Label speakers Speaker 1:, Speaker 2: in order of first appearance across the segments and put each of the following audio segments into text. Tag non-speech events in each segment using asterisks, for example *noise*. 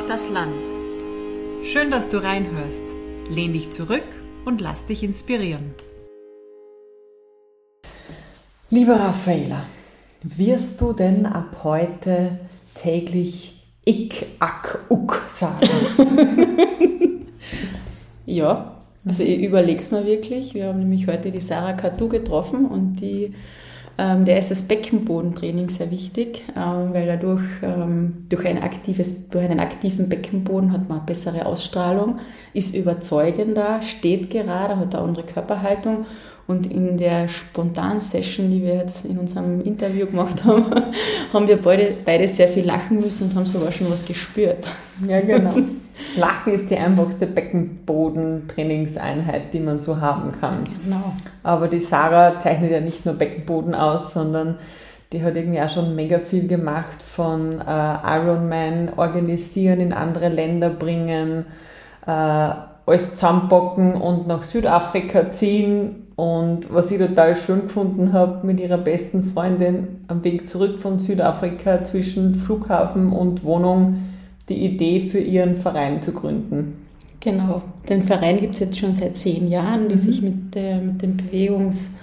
Speaker 1: Braucht das Land.
Speaker 2: Schön, dass du reinhörst. Lehn dich zurück und lass dich inspirieren.
Speaker 3: Liebe Raffaela, wirst du denn ab heute täglich Ik, Ak, Uk sagen? *laughs*
Speaker 4: ja, also ich überlege es mir wirklich. Wir haben nämlich heute die Sarah Katu getroffen und die der ist das Beckenbodentraining sehr wichtig, ähm, weil dadurch ähm, durch, ein aktives, durch einen aktiven Beckenboden hat man eine bessere Ausstrahlung, ist überzeugender, steht gerade, hat eine andere Körperhaltung. Und in der Spontan-Session, die wir jetzt in unserem Interview gemacht haben, *laughs* haben wir beide, beide sehr viel lachen müssen und haben sogar schon was gespürt.
Speaker 3: Ja, genau. *laughs* Lachen ist die einfachste Beckenbodentrainingseinheit, die man so haben kann.
Speaker 4: Genau.
Speaker 3: Aber die Sarah zeichnet ja nicht nur Beckenboden aus, sondern die hat irgendwie auch schon mega viel gemacht von äh, Ironman organisieren, in andere Länder bringen, äh, alles zusammenpacken und nach Südafrika ziehen. Und was ich total schön gefunden habe, mit ihrer besten Freundin am Weg zurück von Südafrika zwischen Flughafen und Wohnung die Idee für ihren Verein zu gründen.
Speaker 4: Genau, den Verein gibt es jetzt schon seit zehn Jahren, die mhm. sich mit, der, mit den Bewegungs,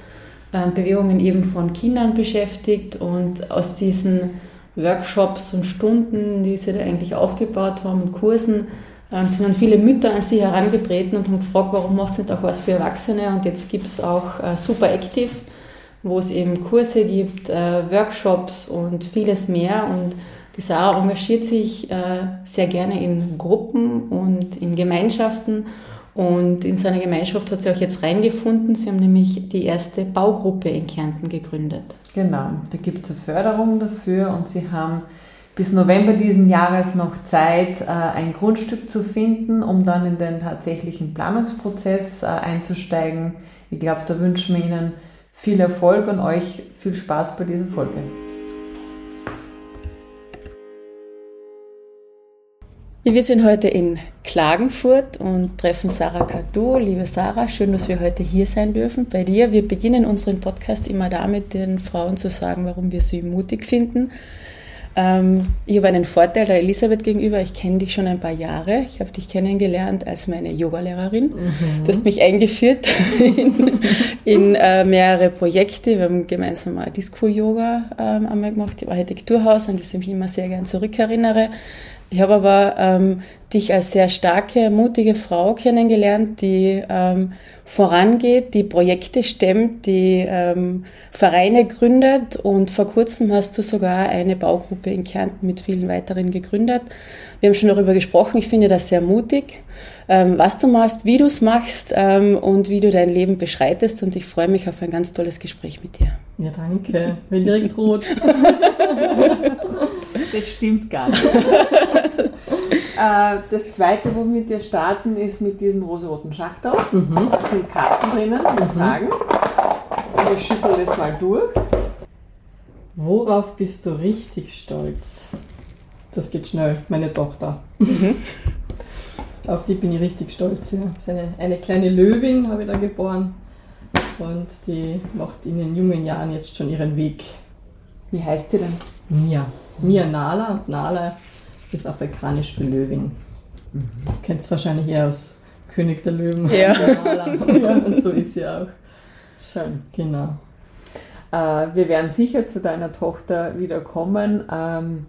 Speaker 4: äh, Bewegungen eben von Kindern beschäftigt und aus diesen Workshops und Stunden, die sie da eigentlich aufgebaut haben und Kursen, ähm, sind dann viele Mütter an sie herangetreten und haben gefragt, warum macht sie nicht auch was für Erwachsene und jetzt gibt es auch äh, Super Active, wo es eben Kurse gibt, äh, Workshops und vieles mehr und die Sarah engagiert sich äh, sehr gerne in Gruppen und in Gemeinschaften. Und in so eine Gemeinschaft hat sie auch jetzt reingefunden. Sie haben nämlich die erste Baugruppe in Kärnten gegründet.
Speaker 3: Genau, da gibt es eine Förderung dafür und sie haben bis November diesen Jahres noch Zeit, äh, ein Grundstück zu finden, um dann in den tatsächlichen Planungsprozess äh, einzusteigen. Ich glaube, da wünschen wir Ihnen viel Erfolg und euch viel Spaß bei dieser Folge.
Speaker 4: Wir sind heute in Klagenfurt und treffen Sarah Kadu. Liebe Sarah, schön, dass wir heute hier sein dürfen bei dir. Wir beginnen unseren Podcast immer damit, den Frauen zu sagen, warum wir sie mutig finden. Ähm, ich habe einen Vorteil der Elisabeth gegenüber. Ich kenne dich schon ein paar Jahre. Ich habe dich kennengelernt als meine Yogalehrerin. Mhm. Du hast mich eingeführt *laughs* in, in äh, mehrere Projekte. Wir haben gemeinsam mal Disco-Yoga ähm, einmal gemacht im Architekturhaus, an das ich mich immer sehr gern zurückerinnere. Ich habe aber ähm, dich als sehr starke, mutige Frau kennengelernt, die ähm, vorangeht, die Projekte stemmt, die ähm, Vereine gründet und vor kurzem hast du sogar eine Baugruppe in Kärnten mit vielen weiteren gegründet. Wir haben schon darüber gesprochen, ich finde das sehr mutig, ähm, was du machst, wie du es machst ähm, und wie du dein Leben beschreitest und ich freue mich auf ein ganz tolles Gespräch mit dir.
Speaker 3: Ja, danke. Bin direkt rot. *laughs* Das stimmt gar nicht. *laughs* Äh, das zweite, womit wir starten, ist mit diesem rosa-roten Schachtel. Mhm. Da sind Karten drinnen mit mhm. Fragen. Und ich schüttel das mal durch.
Speaker 5: Worauf bist du richtig stolz? Das geht schnell, meine Tochter. Mhm. *laughs* Auf die bin ich richtig stolz. Ja. Eine, eine kleine Löwin, habe ich da geboren. Und die macht in den jungen Jahren jetzt schon ihren Weg.
Speaker 3: Wie heißt sie denn?
Speaker 5: Mia. Mia Nala und Nala ist afrikanisch für Löwin. Mhm. Kennt es wahrscheinlich eher aus König der Löwen.
Speaker 4: Ja. *laughs*
Speaker 5: ja. Und so ist sie auch.
Speaker 3: Schön.
Speaker 5: Genau.
Speaker 3: Äh, wir werden sicher zu deiner Tochter wieder kommen. Ähm,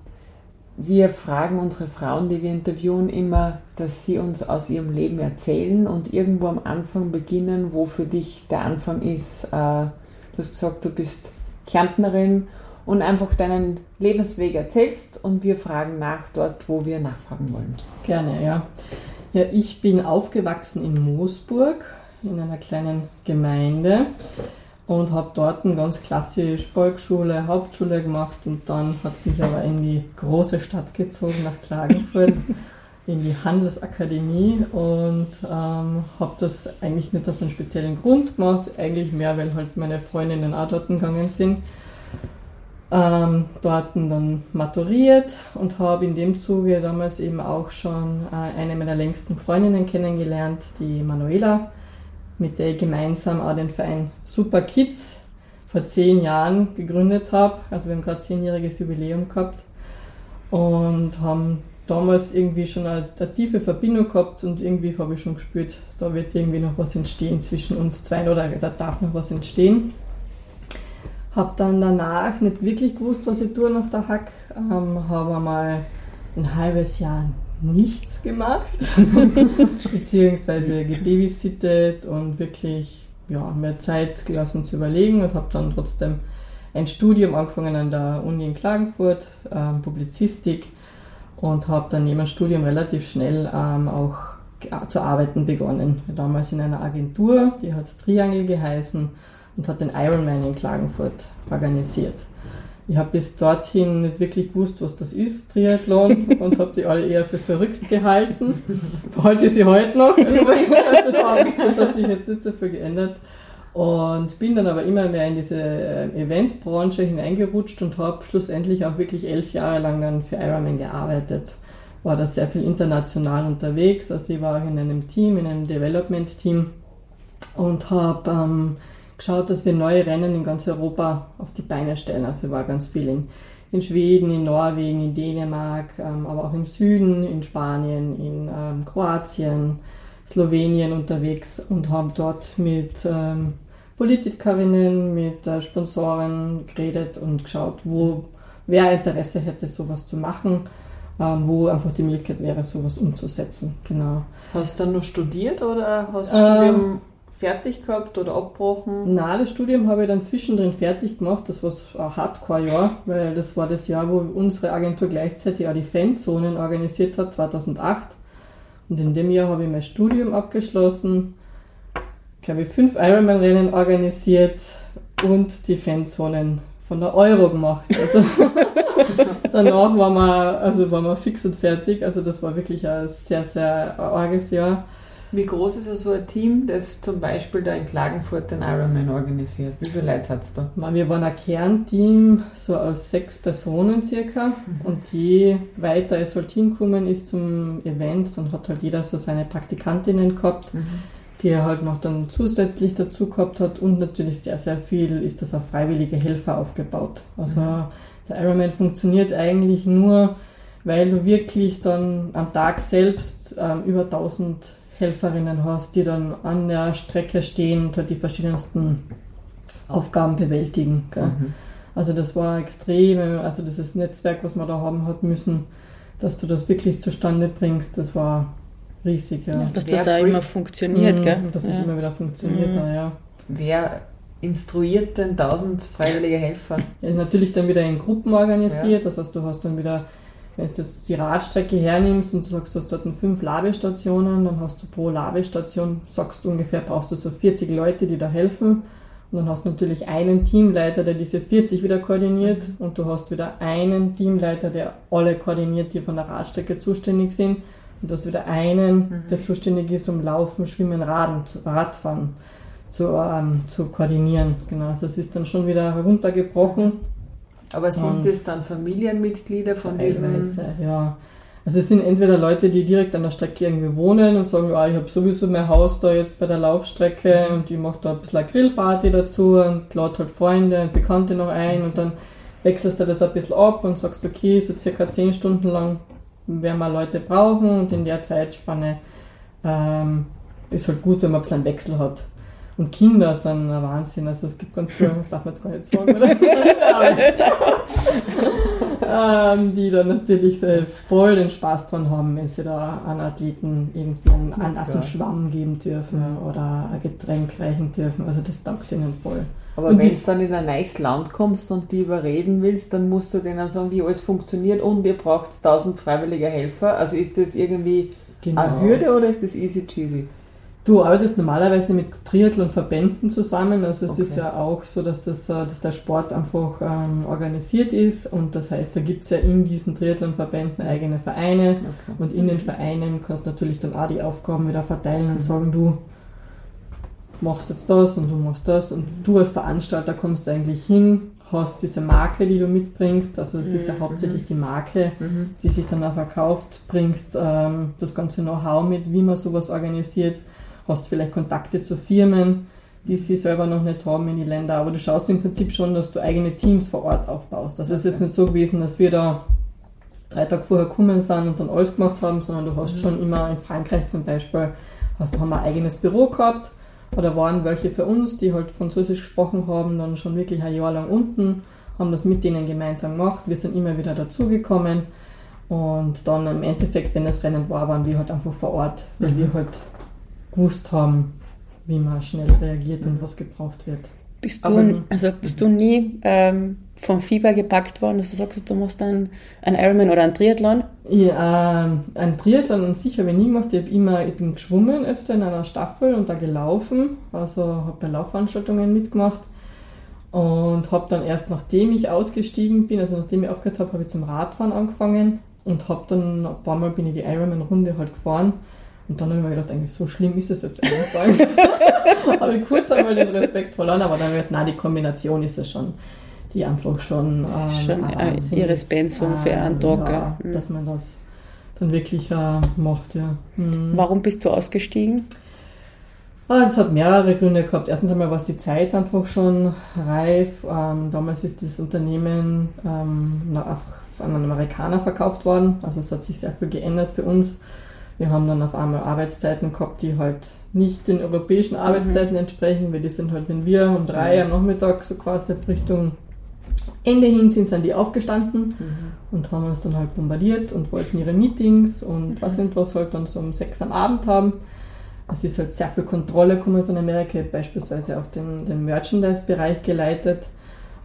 Speaker 3: wir fragen unsere Frauen, die wir interviewen, immer, dass sie uns aus ihrem Leben erzählen und irgendwo am Anfang beginnen, wo für dich der Anfang ist. Äh, du hast gesagt, du bist Kärntnerin und einfach deinen Lebensweg erzählst und wir fragen nach dort, wo wir nachfragen wollen.
Speaker 5: Gerne, ja. Ja, ich bin aufgewachsen in Moosburg, in einer kleinen Gemeinde und habe dort ganz klassisch Volksschule, Hauptschule gemacht und dann hat es mich aber in die große Stadt gezogen, nach Klagenfurt, *laughs* in die Handelsakademie und ähm, habe das eigentlich nicht aus einem speziellen Grund gemacht, eigentlich mehr, weil halt meine Freundinnen auch dort gegangen sind ähm, dort dann maturiert und habe in dem Zuge damals eben auch schon äh, eine meiner längsten Freundinnen kennengelernt, die Manuela, mit der ich gemeinsam auch den Verein Super Kids vor zehn Jahren gegründet habe. Also wir haben gerade zehnjähriges Jubiläum gehabt. und haben damals irgendwie schon eine, eine tiefe Verbindung gehabt und irgendwie habe ich schon gespürt, da wird irgendwie noch was entstehen zwischen uns zwei oder da darf noch was entstehen. Habe dann danach nicht wirklich gewusst, was ich tue nach der Hack, ähm, habe einmal ein halbes Jahr nichts gemacht, *laughs* beziehungsweise gebabysittet und wirklich ja, mehr Zeit gelassen zu überlegen und habe dann trotzdem ein Studium angefangen an der Uni in Klagenfurt, ähm, Publizistik und habe dann neben dem Studium relativ schnell ähm, auch zu arbeiten begonnen. Damals in einer Agentur, die hat Triangle geheißen und hat den Ironman in Klagenfurt organisiert. Ich habe bis dorthin nicht wirklich gewusst, was das ist, Triathlon, *laughs* und habe die alle eher für verrückt gehalten. Behalte sie heute noch. *laughs* Also, das hat sich jetzt nicht so viel geändert. Und bin dann aber immer mehr in diese äh, Eventbranche hineingerutscht und habe schlussendlich auch wirklich elf Jahre lang dann für Ironman gearbeitet. War da sehr viel international unterwegs. Also ich war in einem Team, in einem Development-Team und habe ähm, geschaut, dass wir neue Rennen in ganz Europa auf die Beine stellen. Also war ganz viel in, in Schweden, in Norwegen, in Dänemark, ähm, aber auch im Süden, in Spanien, in ähm, Kroatien, Slowenien unterwegs und habe dort mit ähm, Politikerinnen, mit äh, Sponsoren geredet und geschaut, wo wer Interesse hätte, sowas zu machen, ähm, wo einfach die Möglichkeit wäre, sowas umzusetzen. Genau.
Speaker 3: Hast du dann noch studiert oder hast du ähm, Studium fertig gehabt oder abgebrochen?
Speaker 5: Nein, das Studium habe ich dann zwischendrin fertig gemacht. Das war ein Hardcore-Jahr, weil das war das Jahr, wo unsere Agentur gleichzeitig auch die Fanzonen organisiert hat, 2008. Und in dem Jahr habe ich mein Studium abgeschlossen, glaube ich, fünf Ironman-Rennen organisiert und die Fanzonen von der Euro gemacht. Also *laughs* danach waren wir, also waren wir fix und fertig. Also das war wirklich ein sehr, sehr arges Jahr.
Speaker 3: Wie groß ist so ein Team, das zum Beispiel da in Klagenfurt den Ironman organisiert? Wie viele Leute hat es da?
Speaker 5: Wir waren ein Kernteam, so aus sechs Personen circa. Mhm. Und je weiter es halt hinkommen ist zum Event, dann hat halt jeder so seine Praktikantinnen gehabt, mhm. die er halt noch dann zusätzlich dazu gehabt hat. Und natürlich sehr, sehr viel ist das auf freiwillige Helfer aufgebaut. Also mhm. der Ironman funktioniert eigentlich nur, weil du wirklich dann am Tag selbst ähm, über 1000 Helferinnen hast, die dann an der Strecke stehen und halt die verschiedensten Aufgaben bewältigen. Mhm. Also das war extrem, also dieses Netzwerk, was man da haben hat müssen, dass du das wirklich zustande bringst, das war riesig. Ja. ja
Speaker 4: dass das auch immer funktioniert,
Speaker 5: mhm,
Speaker 4: gell?
Speaker 5: Dass das ja. immer wieder funktioniert, mhm. ja.
Speaker 3: Wer instruiert denn 1000 freiwillige Helfer?
Speaker 5: Ja, ist natürlich dann wieder in Gruppen organisiert, das heißt, du hast dann wieder wenn du jetzt die Radstrecke hernimmst und du sagst, du hast dort fünf Labestationen, dann hast du pro Labestation, sagst du ungefähr, brauchst du so 40 Leute, die da helfen. Und dann hast du natürlich einen Teamleiter, der diese 40 wieder koordiniert mhm. und du hast wieder einen Teamleiter, der alle koordiniert, die von der Radstrecke zuständig sind. Und du hast wieder einen, mhm. der zuständig ist, um Laufen, Schwimmen, Raden, Radfahren zu, ähm, zu koordinieren. Genau, also das ist dann schon wieder heruntergebrochen
Speaker 3: aber sind es dann Familienmitglieder von diesen?
Speaker 5: Ja. Also es sind entweder Leute, die direkt an der Strecke irgendwie wohnen und sagen, ah, ich habe sowieso mein Haus da jetzt bei der Laufstrecke mhm. und ich mache da ein bisschen eine Grillparty dazu und lade halt Freunde und Bekannte noch ein und dann wechselst du das ein bisschen ab und sagst, okay, so circa zehn Stunden lang werden wir Leute brauchen und in der Zeitspanne ähm, ist halt gut, wenn man ein bisschen einen Wechsel hat. Und Kinder sind ein Wahnsinn. Also es gibt ganz viele, das darf man jetzt gar nicht sagen, ähm, die dann natürlich äh, voll den Spaß dran haben, wenn sie da an Athleten irgendwie einen Anlass ja. Schwamm geben dürfen ja. oder ein Getränk reichen dürfen. Also das taugt ihnen voll.
Speaker 3: Aber wenn du dann in ein neues Land kommst und die überreden willst, dann musst du denen sagen, wie alles funktioniert und ihr braucht 1000 freiwillige Helfer. Also ist das irgendwie genau. eine Hürde oder ist das easy cheesy?
Speaker 5: Du arbeitest normalerweise mit Triathlon-Verbänden zusammen, also es okay. ist ja auch so, dass, das, äh, dass der Sport einfach ähm, organisiert ist und das heißt, da gibt es ja in diesen Triathlon-Verbänden eigene Vereine okay. und in den Vereinen kannst du natürlich dann auch die Aufgaben wieder verteilen und mhm. sagen, du machst jetzt das und du machst das und du als Veranstalter kommst eigentlich hin, hast diese Marke, die du mitbringst, also es ist ja mhm. hauptsächlich die Marke, mhm. die sich dann auch verkauft, bringst ähm, das ganze Know-how mit, wie man sowas organisiert hast vielleicht Kontakte zu Firmen, die sie selber noch nicht haben in die Länder, aber du schaust im Prinzip schon, dass du eigene Teams vor Ort aufbaust. Also es ist jetzt nicht so gewesen, dass wir da drei Tage vorher gekommen sind und dann alles gemacht haben, sondern du hast schon immer in Frankreich zum Beispiel, hast, haben wir ein eigenes Büro gehabt oder waren welche für uns, die halt Französisch gesprochen haben, dann schon wirklich ein Jahr lang unten, haben das mit denen gemeinsam gemacht. Wir sind immer wieder dazugekommen und dann im Endeffekt, wenn das Rennen war, waren wir halt einfach vor Ort, weil wir halt gewusst haben, wie man schnell reagiert und was gebraucht wird.
Speaker 4: Bist du,
Speaker 5: nie.
Speaker 4: also bist du nie ähm, vom Fieber gepackt worden, dass du sagst, du machst einen, einen Ironman oder einen Triathlon?
Speaker 5: Ich, ähm, ein Triathlon an sich habe ich nie gemacht. Ich, immer, ich bin geschwommen öfter in einer Staffel und da gelaufen. Also habe bei Laufveranstaltungen mitgemacht. Und habe dann erst nachdem ich ausgestiegen bin, also nachdem ich aufgehört habe, habe ich zum Radfahren angefangen und habe dann ein paar Mal bin ich die Ironman-Runde halt gefahren. Und dann habe ich mir gedacht, eigentlich so schlimm ist es jetzt eigentlich. *laughs* habe ich kurz einmal den Respekt verloren, aber dann habe ich gedacht, nein, die Kombination ist es schon, die einfach schon, ähm,
Speaker 4: schon ihres
Speaker 5: ist.
Speaker 4: Pensum für einen Tag,
Speaker 5: Ja,
Speaker 4: ja. Mhm.
Speaker 5: dass man das dann wirklich äh, macht, ja. Mhm.
Speaker 4: Warum bist du ausgestiegen?
Speaker 5: Ah, Das hat mehrere Gründe gehabt. Erstens einmal war es die Zeit einfach schon reif. Ähm, damals ist das Unternehmen ähm, nach, an einen Amerikaner verkauft worden. Also es hat sich sehr viel geändert für uns. Wir haben dann auf einmal Arbeitszeiten gehabt, die halt nicht den europäischen Arbeitszeiten entsprechen, weil die sind halt, wenn wir um drei am Nachmittag so quasi Richtung Ende hin sind, sind die aufgestanden und haben uns dann halt bombardiert und wollten ihre Meetings und was sind was halt dann so um sechs am Abend haben. Es ist halt sehr viel Kontrolle gekommen von Amerika, beispielsweise auch den, den Merchandise-Bereich geleitet.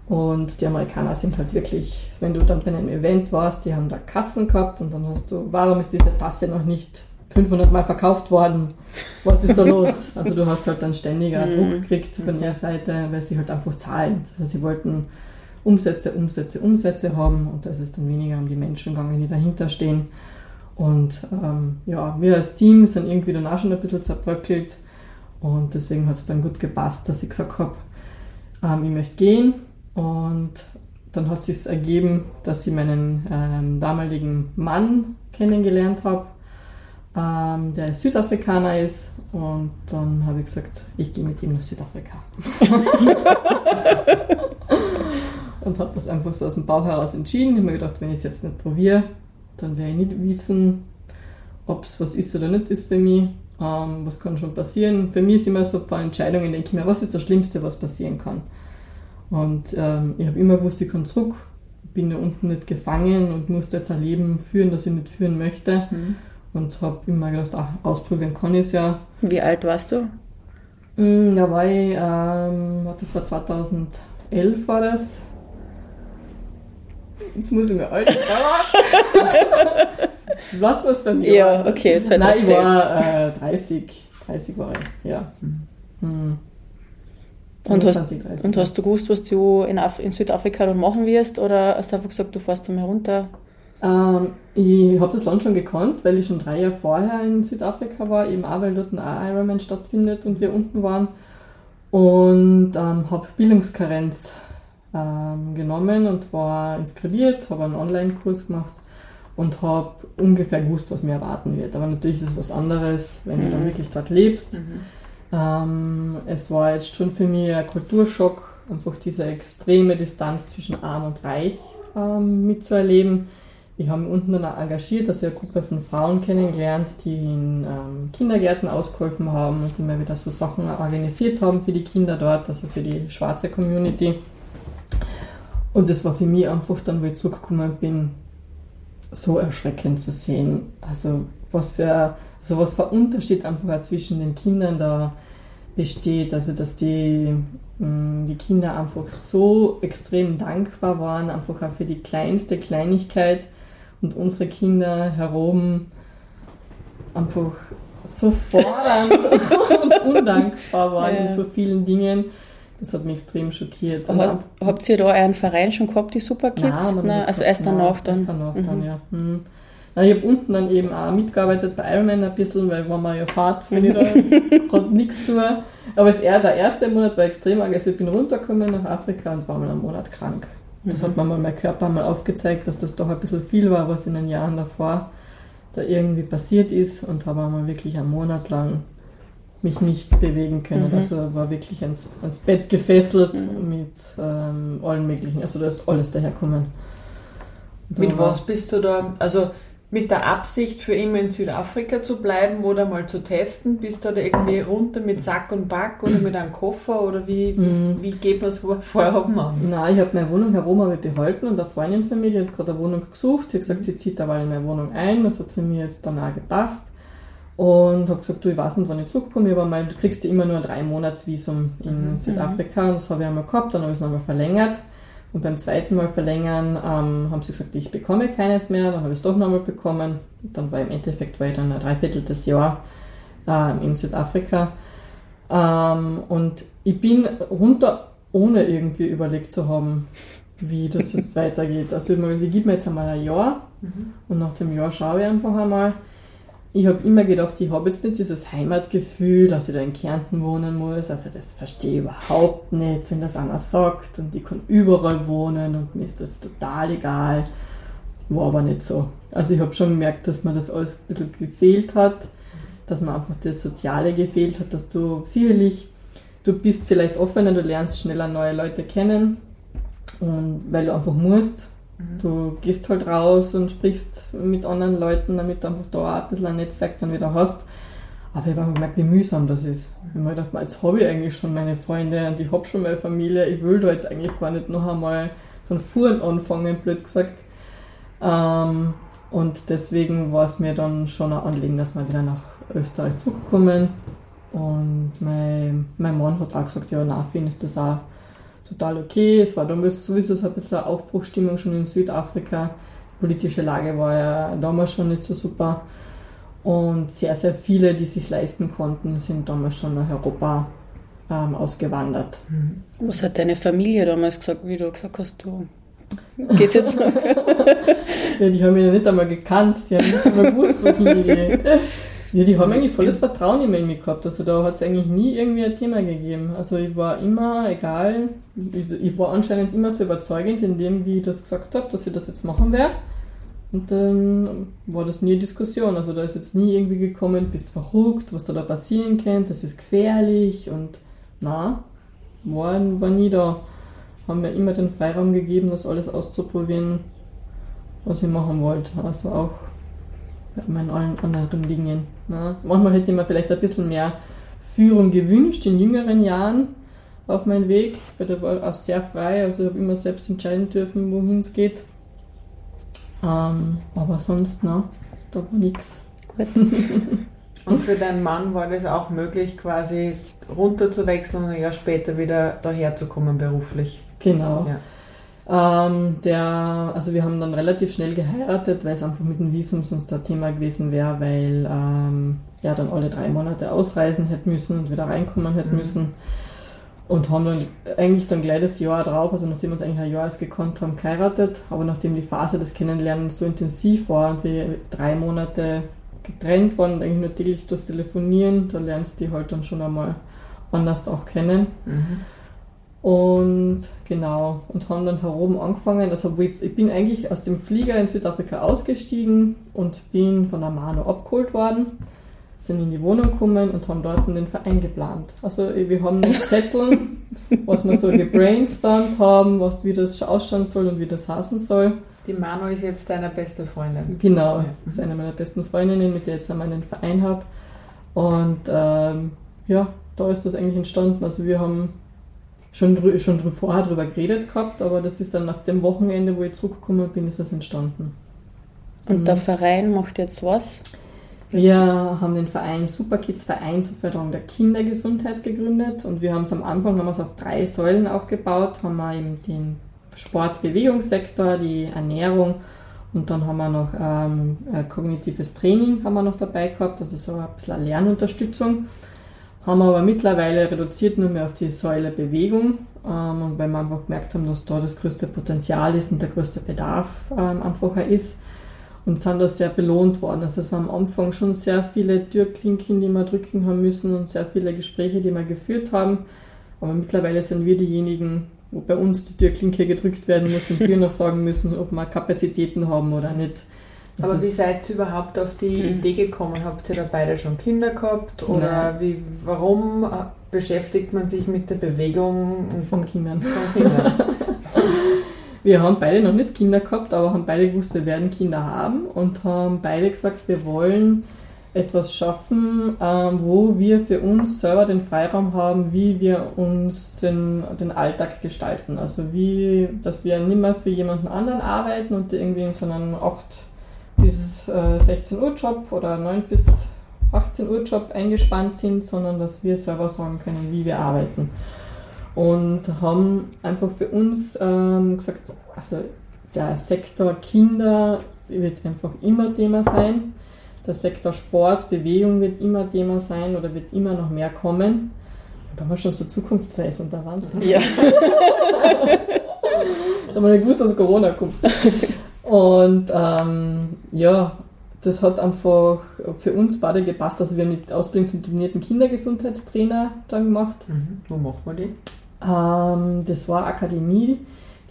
Speaker 5: Und die Amerikaner sind halt wirklich, wenn du dann bei einem Event warst, die haben da Kassen gehabt und dann hast du, warum ist diese Tasse noch nicht 500 Mal verkauft worden? Was ist da los? *laughs* Also du hast halt dann ständig einen Druck gekriegt von ihrer Seite, weil sie halt einfach zahlen. Also sie wollten Umsätze, Umsätze, Umsätze haben und da ist es dann weniger um die Menschen gegangen, die dahinter stehen. Und ähm, ja, wir als Team sind irgendwie dann auch schon ein bisschen zerbröckelt und deswegen hat es dann gut gepasst, dass ich gesagt habe, ähm, ich möchte gehen und dann hat es sich ergeben, dass ich meinen ähm, damaligen Mann kennengelernt habe, ähm, der Südafrikaner ist und dann habe ich gesagt, ich gehe mit ihm nach Südafrika. *laughs* und habe das einfach so aus dem Bauch heraus entschieden. Ich habe mir gedacht, wenn ich es jetzt nicht probiere, dann werde ich nicht wissen, ob es was ist oder nicht ist für mich. Ähm, was kann schon passieren? Für mich ist immer so vor Entscheidungen, denke ich mir, was ist das Schlimmste, was passieren kann? Und ähm, ich habe immer gewusst, ich kann zurück, bin da unten nicht gefangen und musste jetzt ein Leben führen, das ich nicht führen möchte. Und habe immer gedacht, ach, ausprobieren kann ich es ja.
Speaker 4: Wie alt warst du?
Speaker 5: Mm, Da war ich, ähm, das war 2011 war das. Jetzt muss ich mir alt *laughs* Lass was bei mir.
Speaker 4: Ja, okay,
Speaker 5: Nein, ich
Speaker 4: 2011.
Speaker 5: war äh, 30, 30 war ich, ja. Mhm.
Speaker 4: Und hast,
Speaker 5: 25, 30.
Speaker 4: und hast du gewusst, was du in, Af in Südafrika dann machen wirst? Oder hast du einfach gesagt, du fährst da mal runter?
Speaker 5: Ähm, ich habe das Land schon gekannt, weil ich schon drei Jahre vorher in Südafrika war, eben auch, weil dort ein Ironman stattfindet und wir unten waren. Und ähm, habe Bildungskarenz ähm, genommen und war inskribiert, habe einen Online-Kurs gemacht und habe ungefähr gewusst, was mir erwarten wird. Aber natürlich ist es was anderes, wenn du dann wirklich dort lebst. Ähm, es war jetzt schon für mich ein Kulturschock, einfach diese extreme Distanz zwischen Arm und Reich ähm, mitzuerleben. Ich habe mich unten dann engagiert, also eine Gruppe von Frauen kennengelernt, die in ähm, Kindergärten ausgeholfen haben und immer wieder so Sachen organisiert haben für die Kinder dort, also für die schwarze Community. Und das war für mich einfach dann, wo ich zurückgekommen bin, so erschreckend zu sehen. Also was für, also was für ein Unterschied einfach zwischen den Kindern da besteht. Also dass die, mh, die Kinder einfach so extrem dankbar waren, einfach auch für die kleinste Kleinigkeit und unsere Kinder herum einfach so fordernd *laughs* und undankbar waren
Speaker 4: Ja.
Speaker 5: in so vielen Dingen. Das hat mich extrem schockiert.
Speaker 4: Hab, habt ihr da einen Verein schon gehabt, die Superkids?
Speaker 5: Nein,
Speaker 4: Nein, also erst danach dann.
Speaker 5: Erst danach dann,
Speaker 4: Mhm.
Speaker 5: ja. Mhm. Nein, ich habe unten dann eben auch mitgearbeitet bei Ironman ein bisschen, weil wenn man ja fahrt, wenn ich da *laughs* gerade nichts tue. Aber es eher der erste Monat war extrem arg. Also ich bin runtergekommen nach Afrika und war mal einen Monat krank. Das
Speaker 4: Mhm.
Speaker 5: hat mir mal mein Körper mal aufgezeigt, dass das doch ein bisschen viel war, was in den Jahren davor da irgendwie passiert ist und habe einmal wirklich einen Monat lang mich nicht bewegen können.
Speaker 4: Mhm.
Speaker 5: Also war wirklich ans, ans Bett gefesselt mit ähm, allen möglichen, also da ist alles daherkommen.
Speaker 3: Mit was bist du da? Also mit der Absicht, für immer in Südafrika zu bleiben oder mal zu testen? Bist du da irgendwie runter mit Sack und Back oder mit einem Koffer oder wie, mhm. wie geht man es vorher oben an?
Speaker 5: Nein, ich habe meine Wohnung herum behalten und eine Freundin von mir, die hat gerade eine Wohnung gesucht. Die hat gesagt, sie zieht da mal in meine Wohnung ein. Das hat für mich jetzt dann auch gepasst. Und habe gesagt, du, ich weiß nicht, wann ich zurückkomme, aber mal, du kriegst ja immer nur ein drei Monats Visum in mhm. Südafrika und das habe ich einmal gehabt, dann habe ich es nochmal verlängert. Und beim zweiten Mal verlängern ähm, haben sie gesagt, ich bekomme keines mehr, dann habe ich es doch nochmal bekommen. Dann war im Endeffekt war ich dann ein dreivierteltes Jahr ähm, in Südafrika. Ähm, und ich bin runter, ohne irgendwie überlegt zu haben, wie das jetzt *laughs* weitergeht. Also ich gebe mir jetzt einmal ein Jahr mhm. und nach dem Jahr schaue ich einfach einmal, ich habe immer gedacht, ich habe jetzt nicht dieses Heimatgefühl, dass ich da in Kärnten wohnen muss. Also das verstehe ich überhaupt nicht, wenn das einer sagt und ich kann überall wohnen und mir ist das total egal. War aber nicht so. Also ich habe schon gemerkt, dass mir das alles ein bisschen gefehlt hat, dass mir einfach das Soziale gefehlt hat, dass du sicherlich, du bist vielleicht offener, du lernst schneller neue Leute kennen und weil du einfach musst, Mhm. Du gehst halt raus und sprichst mit anderen Leuten, damit du einfach da auch ein bisschen ein Netzwerk dann wieder hast. Aber ich habe einfach gemerkt, wie mühsam das ist. Ich habe mir gedacht, jetzt habe ich eigentlich schon meine Freunde und ich habe schon meine Familie. Ich will da jetzt eigentlich gar nicht noch einmal von vorn anfangen, blöd gesagt. Ähm, und deswegen war es mir dann schon ein Anliegen, dass wir wieder nach Österreich zurückkommen. Und mein, mein Mann hat auch gesagt, ja, ihn ist das auch total okay. Es war damals sowieso so ein bisschen eine Aufbruchstimmung schon in Südafrika. Die politische Lage war ja damals schon nicht so super. Und sehr, sehr viele, die sich leisten konnten, sind damals schon nach Europa ähm, ausgewandert.
Speaker 4: Mhm. Was hat deine Familie damals gesagt, wie du gesagt hast, du *laughs* gehst jetzt noch?
Speaker 5: ja, die haben mich ja nicht einmal gekannt, die haben nicht einmal gewusst, ich gehe. *laughs* Ja, die haben eigentlich volles Vertrauen immer in mich gehabt. Also da hat es eigentlich nie irgendwie ein Thema gegeben. Also ich war immer, egal, ich, ich war anscheinend immer so überzeugend in dem, wie ich das gesagt habe, dass ich das jetzt machen werde. Und dann war das nie eine Diskussion. Also da ist jetzt nie irgendwie gekommen, bist verrückt, was da, da passieren könnte, das ist gefährlich und na, war, war nie da. Haben mir immer den Freiraum gegeben, das alles auszuprobieren, was ich machen wollte. Also auch bei meinen allen anderen Dingen. Ne? Manchmal hätte ich mir vielleicht ein bisschen mehr Führung gewünscht in jüngeren Jahren auf meinen Weg, weil der war auch sehr frei, also ich habe immer selbst entscheiden dürfen, wohin es geht. Ähm, aber sonst, na, da war nichts. Gut. *laughs*
Speaker 3: Und für deinen Mann war das auch möglich, quasi runterzuwechseln und ein Jahr später wieder daherzukommen beruflich.
Speaker 5: Genau. Ja. Ähm, der, also wir haben dann relativ schnell geheiratet, weil es einfach mit dem Visum sonst ein Thema gewesen wäre, weil ähm, ja dann alle drei Monate ausreisen hätte müssen und wieder reinkommen hätte mhm. müssen. Und haben dann eigentlich dann gleich das Jahr drauf, also nachdem wir uns eigentlich ein Jahr als gekonnt haben, geheiratet, aber nachdem die Phase des Kennenlernens so intensiv war und wir drei Monate getrennt waren und eigentlich nur täglich durchs Telefonieren, da lernst du die halt dann schon einmal anders auch kennen. Mhm. Und genau, und haben dann herum angefangen. Also ich, bin eigentlich aus dem Flieger in Südafrika ausgestiegen und bin von Amano abgeholt worden, sind in die Wohnung gekommen und haben dort den Verein geplant. Also wir haben *laughs* nicht Zettel, was wir so gebrainstormt haben, was, wie das ausschauen soll und wie das heißen soll.
Speaker 3: Die Mano ist jetzt deine beste Freundin.
Speaker 5: Genau, ja. ist eine meiner besten Freundinnen, mit der ich jetzt einmal einen Verein habe. Und ähm, ja, da ist das eigentlich entstanden. Also wir haben schon, drü schon vorher drüber geredet gehabt, aber das ist dann nach dem Wochenende, wo ich zurückgekommen bin, ist das entstanden.
Speaker 4: Und mhm. der Verein macht jetzt was?
Speaker 5: Wir haben den Verein Superkids Verein zur Förderung der Kindergesundheit gegründet und wir haben es am Anfang haben wir es auf drei Säulen aufgebaut, haben wir eben den Sport-Bewegungssektor, die Ernährung und dann haben wir noch ähm, kognitives Training haben wir noch dabei gehabt, also so ein bisschen Lernunterstützung haben wir aber mittlerweile reduziert nur mehr auf die Säule Bewegung, ähm, und weil wir einfach gemerkt haben, dass da das größte Potenzial ist und der größte Bedarf ähm, einfacher ist und sind da sehr belohnt worden. Also es waren am Anfang schon sehr viele Türklinken, die wir drücken haben müssen und sehr viele Gespräche, die wir geführt haben. Aber mittlerweile sind wir diejenigen, wo bei uns die Türklinke gedrückt werden muss und wir noch *laughs* sagen müssen, ob wir Kapazitäten haben oder nicht.
Speaker 3: Das Aber wie seid ihr überhaupt auf die mhm. Idee gekommen? Habt ihr da beide schon Kinder gehabt? Oder wie, warum äh, beschäftigt man sich mit der Bewegung
Speaker 5: von Kindern? Von Kindern? *laughs* Wir haben beide noch nicht Kinder gehabt, aber haben beide gewusst, wir werden Kinder haben und haben beide gesagt, wir wollen etwas schaffen, ähm, wo wir für uns selber den Freiraum haben, wie wir uns den, den Alltag gestalten. Also wie, dass wir nicht mehr für jemanden anderen arbeiten und irgendwie in so einem 8 bis äh, 16 Uhr Job oder 9 bis 18 Uhr Job eingespannt sind, sondern dass wir selber sagen können, wie wir arbeiten. Und haben einfach für uns ähm, gesagt, also der Sektor Kinder wird einfach immer Thema sein der Sektor Sport, Bewegung wird immer Thema sein oder wird immer noch mehr kommen. Da haben wir schon so zukunftsweisender Wahnsinn. Ja. *laughs* da haben wir nicht gewusst, dass Corona kommt. Und ähm, ja, das hat einfach für uns beide gepasst. Also wir haben die Ausbildung zum diplomierten Kindergesundheitstrainer dann gemacht.
Speaker 3: Mhm. Wo macht man die?
Speaker 5: Ähm, das war Akademie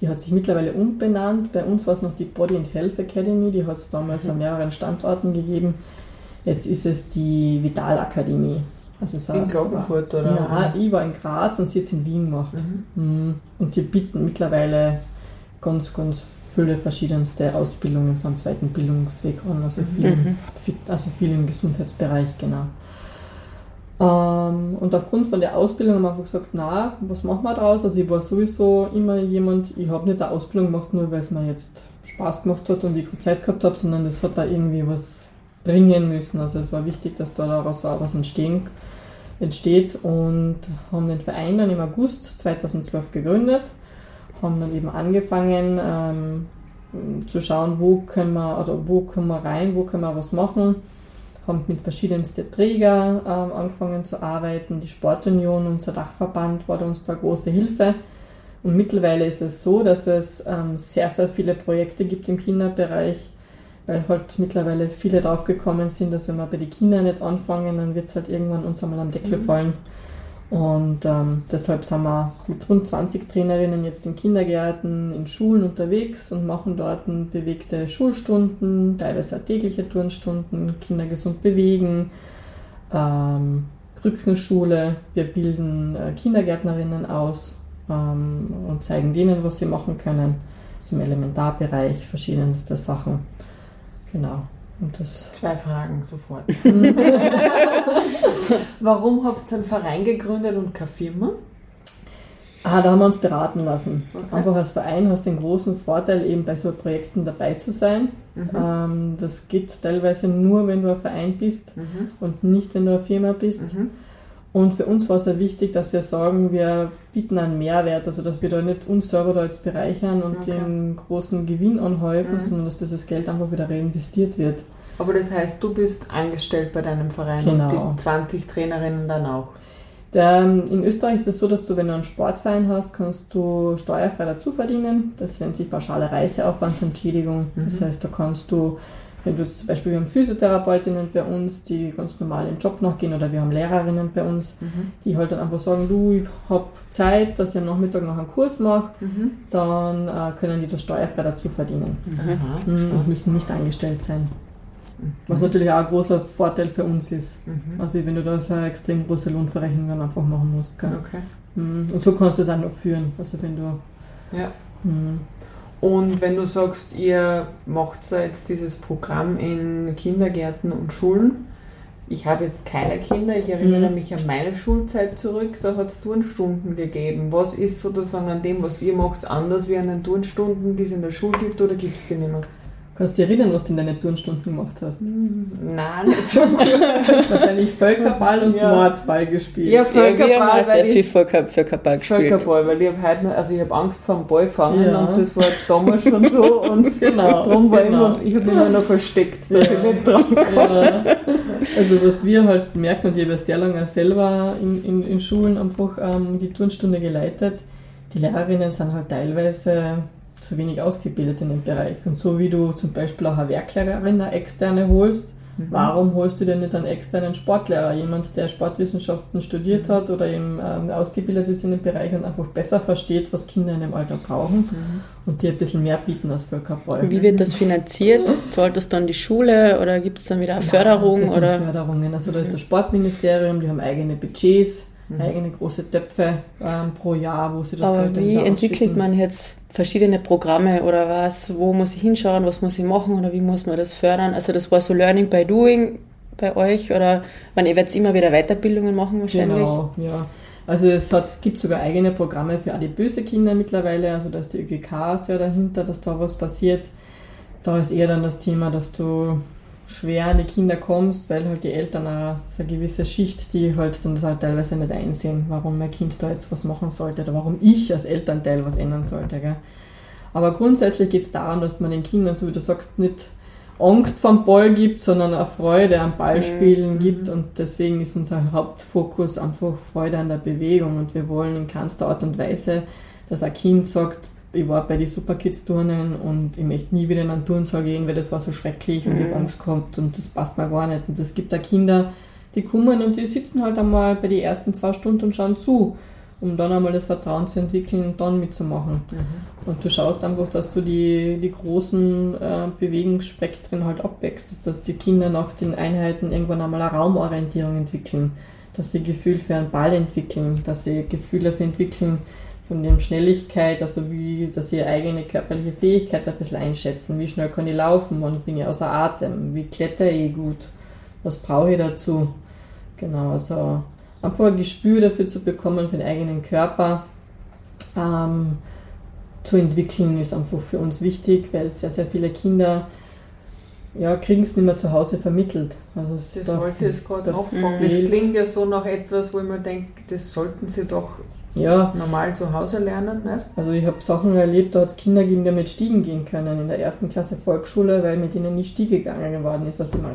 Speaker 5: die hat sich mittlerweile umbenannt. Bei uns war es noch die Body and Health Academy, die hat es damals an mehreren Standorten gegeben. Jetzt ist es die Vital Akademie.
Speaker 3: Also so in Klagenfurt, oder?
Speaker 5: Nein, ich war in Graz und sie hat es in Wien gemacht. Mhm. mhm. Und die bieten mittlerweile ganz, ganz viele verschiedenste Ausbildungen so am zweiten Bildungsweg an. Also viel, mhm. also viel im Gesundheitsbereich, genau. Ähm, und aufgrund von der Ausbildung haben wir einfach gesagt, na, was machen wir daraus? Also ich war sowieso immer jemand, ich habe nicht eine Ausbildung gemacht, nur weil es mir jetzt Spaß gemacht hat und ich gut Zeit gehabt habe, sondern es hat da irgendwie was bringen müssen. Also es war wichtig, dass da daraus auch was entstehen, entsteht und haben den Verein dann im August 2012 gegründet, haben dann eben angefangen ähm, zu schauen, wo können wir oder wo können wir rein, wo können wir was machen haben mit verschiedensten Trägern ähm, angefangen zu arbeiten. Die Sportunion, unser Dachverband, war uns da große Hilfe. Und mittlerweile ist es so, dass es ähm, sehr, sehr viele Projekte gibt im Kinderbereich, weil halt mittlerweile viele draufgekommen sind, dass wenn wir bei den Kindern nicht anfangen, dann wird es halt irgendwann uns einmal am Deckel mhm. fallen. Und ähm, deshalb sind wir mit rund 20 Trainerinnen jetzt in Kindergärten, in Schulen unterwegs und machen dort bewegte Schulstunden, teilweise auch tägliche Turnstunden, Kinder gesund bewegen, ähm, Rückenschule. Wir bilden äh, Kindergärtnerinnen aus ähm, und zeigen denen, was sie machen können. Im Elementarbereich verschiedenste Sachen. Genau.
Speaker 3: Zwei Fragen sofort. *laughs* *laughs* Warum habt ihr einen Verein gegründet und keine Firma?
Speaker 5: Ah, da haben wir uns beraten lassen. Okay. Einfach als Verein hast du den großen Vorteil, eben bei so Projekten dabei zu sein. Mhm. Ähm, das geht teilweise nur, wenn du ein Verein bist mhm. und nicht, wenn du eine Firma bist. Mhm. Und für uns war es ja wichtig, dass wir sagen, wir bieten einen Mehrwert, also dass wir da nicht uns selber da jetzt bereichern und okay. den großen Gewinn anhäufen, mhm. sondern dass dieses Geld einfach wieder reinvestiert wird.
Speaker 3: Aber das heißt, du bist angestellt bei deinem Verein
Speaker 5: genau.
Speaker 3: und die 20 Trainerinnen dann auch?
Speaker 5: Der, in Österreich ist es so, dass du, wenn du einen Sportverein hast, kannst du steuerfrei dazu verdienen. Das nennt sich pauschale Reiseaufwandsentschädigung. Mhm. Das heißt, da kannst du wenn du zum Beispiel, wir haben Physiotherapeutinnen bei uns, die ganz normal im Job nachgehen oder wir haben Lehrerinnen bei uns, mhm. die halt dann einfach sagen, du, ich habe Zeit, dass ich am Nachmittag noch einen Kurs mache, mhm. dann äh, können die das steuerfrei dazu verdienen mhm. mhm. und müssen nicht angestellt sein. Was mhm. natürlich auch ein großer Vorteil für uns ist. Mhm. Also wenn du da so eine extrem große Lohnverrechnung dann einfach machen musst. Okay. Und so kannst du es auch noch führen. Also wenn du
Speaker 3: ja. Und wenn du sagst, ihr macht da jetzt dieses Programm in Kindergärten und Schulen, ich habe jetzt keine Kinder, ich erinnere mhm. mich an meine Schulzeit zurück, da hat es Turnstunden gegeben. Was ist sozusagen an dem, was ihr macht, anders wie an den Turnstunden, die es in der Schule gibt oder gibt es die nicht mehr?
Speaker 5: Kannst du dich erinnern, was du in deinen Turnstunden gemacht hast?
Speaker 3: Nein, nicht so gut.
Speaker 5: wahrscheinlich Völkerball und ja. Mordball gespielt.
Speaker 4: Ja, Völkerball. Ja, wir haben sehr viel Völkerball gespielt.
Speaker 3: Völkerball, weil ich habe heute also ich habe Angst vor dem Ball fangen ja. und das war damals schon so und *laughs*
Speaker 5: genau,
Speaker 3: darum war
Speaker 5: genau.
Speaker 3: immer, ich habe immer noch versteckt, dass ja. ich nicht dran
Speaker 5: kann. Also was wir halt merken, und ich habe ja sehr lange selber in, in, in Schulen einfach ähm, die Turnstunde geleitet, die Lehrerinnen sind halt teilweise zu wenig ausgebildet in dem Bereich. Und so wie du zum Beispiel auch eine Werklehrerin, eine externe holst, mhm. warum holst du denn nicht einen externen Sportlehrer? Jemand, der Sportwissenschaften studiert hat oder eben ähm, ausgebildet ist in dem Bereich und einfach besser versteht, was Kinder in dem Alter brauchen mhm. und dir ein bisschen mehr bieten als Völkerball.
Speaker 4: Wie wird das finanziert? Zahlt das dann die Schule oder gibt es dann wieder eine Förderung?
Speaker 5: Ja, das
Speaker 4: oder?
Speaker 5: Sind Förderungen. Also da ist das Sportministerium, die haben eigene Budgets mhm. eigene große Töpfe ähm, pro Jahr, wo sie das
Speaker 4: Aber wie entwickelt man jetzt verschiedene Programme oder was? Wo muss ich hinschauen? Was muss ich machen? Oder wie muss man das fördern? Also das war so Learning by Doing bei euch oder man, ihr werdet immer wieder Weiterbildungen machen wahrscheinlich?
Speaker 5: Genau, ja. Also es hat, gibt sogar eigene Programme für adipöse Kinder mittlerweile, also da ist die ÖGK sehr dahinter, dass da was passiert. Da ist eher dann das Thema, dass du schwer an die Kinder kommst, weil halt die Eltern auch, das ist eine gewisse Schicht, die halt dann das halt teilweise nicht einsehen, warum mein Kind da jetzt was machen sollte oder warum ich als Elternteil was ändern sollte. Gell? Aber grundsätzlich geht es darum, dass man den Kindern, so wie du sagst, nicht Angst vom Ball gibt, sondern eine Freude am Ballspielen mhm. gibt und deswegen ist unser Hauptfokus einfach Freude an der Bewegung und wir wollen in keinster Art und Weise, dass ein Kind sagt, ich war bei den Superkids-Turnen und ich möchte nie wieder in einen Turnsaal gehen, weil das war so schrecklich und ich habe mhm. Angst gehabt und das passt mir gar nicht. Und es gibt da Kinder, die kommen und die sitzen halt einmal bei den ersten zwei Stunden und schauen zu, um dann einmal das Vertrauen zu entwickeln und dann mitzumachen. Mhm. Und du schaust einfach, dass du die, die großen äh, Bewegungsspektren halt abwächst, dass, dass die Kinder nach den Einheiten irgendwann einmal eine Raumorientierung entwickeln, dass sie Gefühl für einen Ball entwickeln, dass sie Gefühle dafür entwickeln, von der Schnelligkeit, also wie, dass sie ihre eigene körperliche Fähigkeit ein bisschen einschätzen. Wie schnell kann ich laufen? Wann bin ich außer Atem? Wie klettere ich gut? Was brauche ich dazu? Genau, also einfach ein Gespür dafür zu bekommen, für den eigenen Körper ähm, zu entwickeln, ist einfach für uns wichtig, weil sehr, sehr viele Kinder ja, kriegen es nicht mehr zu Hause vermittelt.
Speaker 3: Also das da wollte ich jetzt gerade nachfragen. Das klingt ja so nach etwas, wo ich mir denke, das sollten sie doch ja. normal zu Hause lernen. Nicht?
Speaker 5: Also ich habe Sachen erlebt, da hat es Kinder gegeben, die mit Stiegen gehen können in der ersten Klasse Volksschule, weil mit ihnen nicht Stiege gegangen geworden ist. Also mal,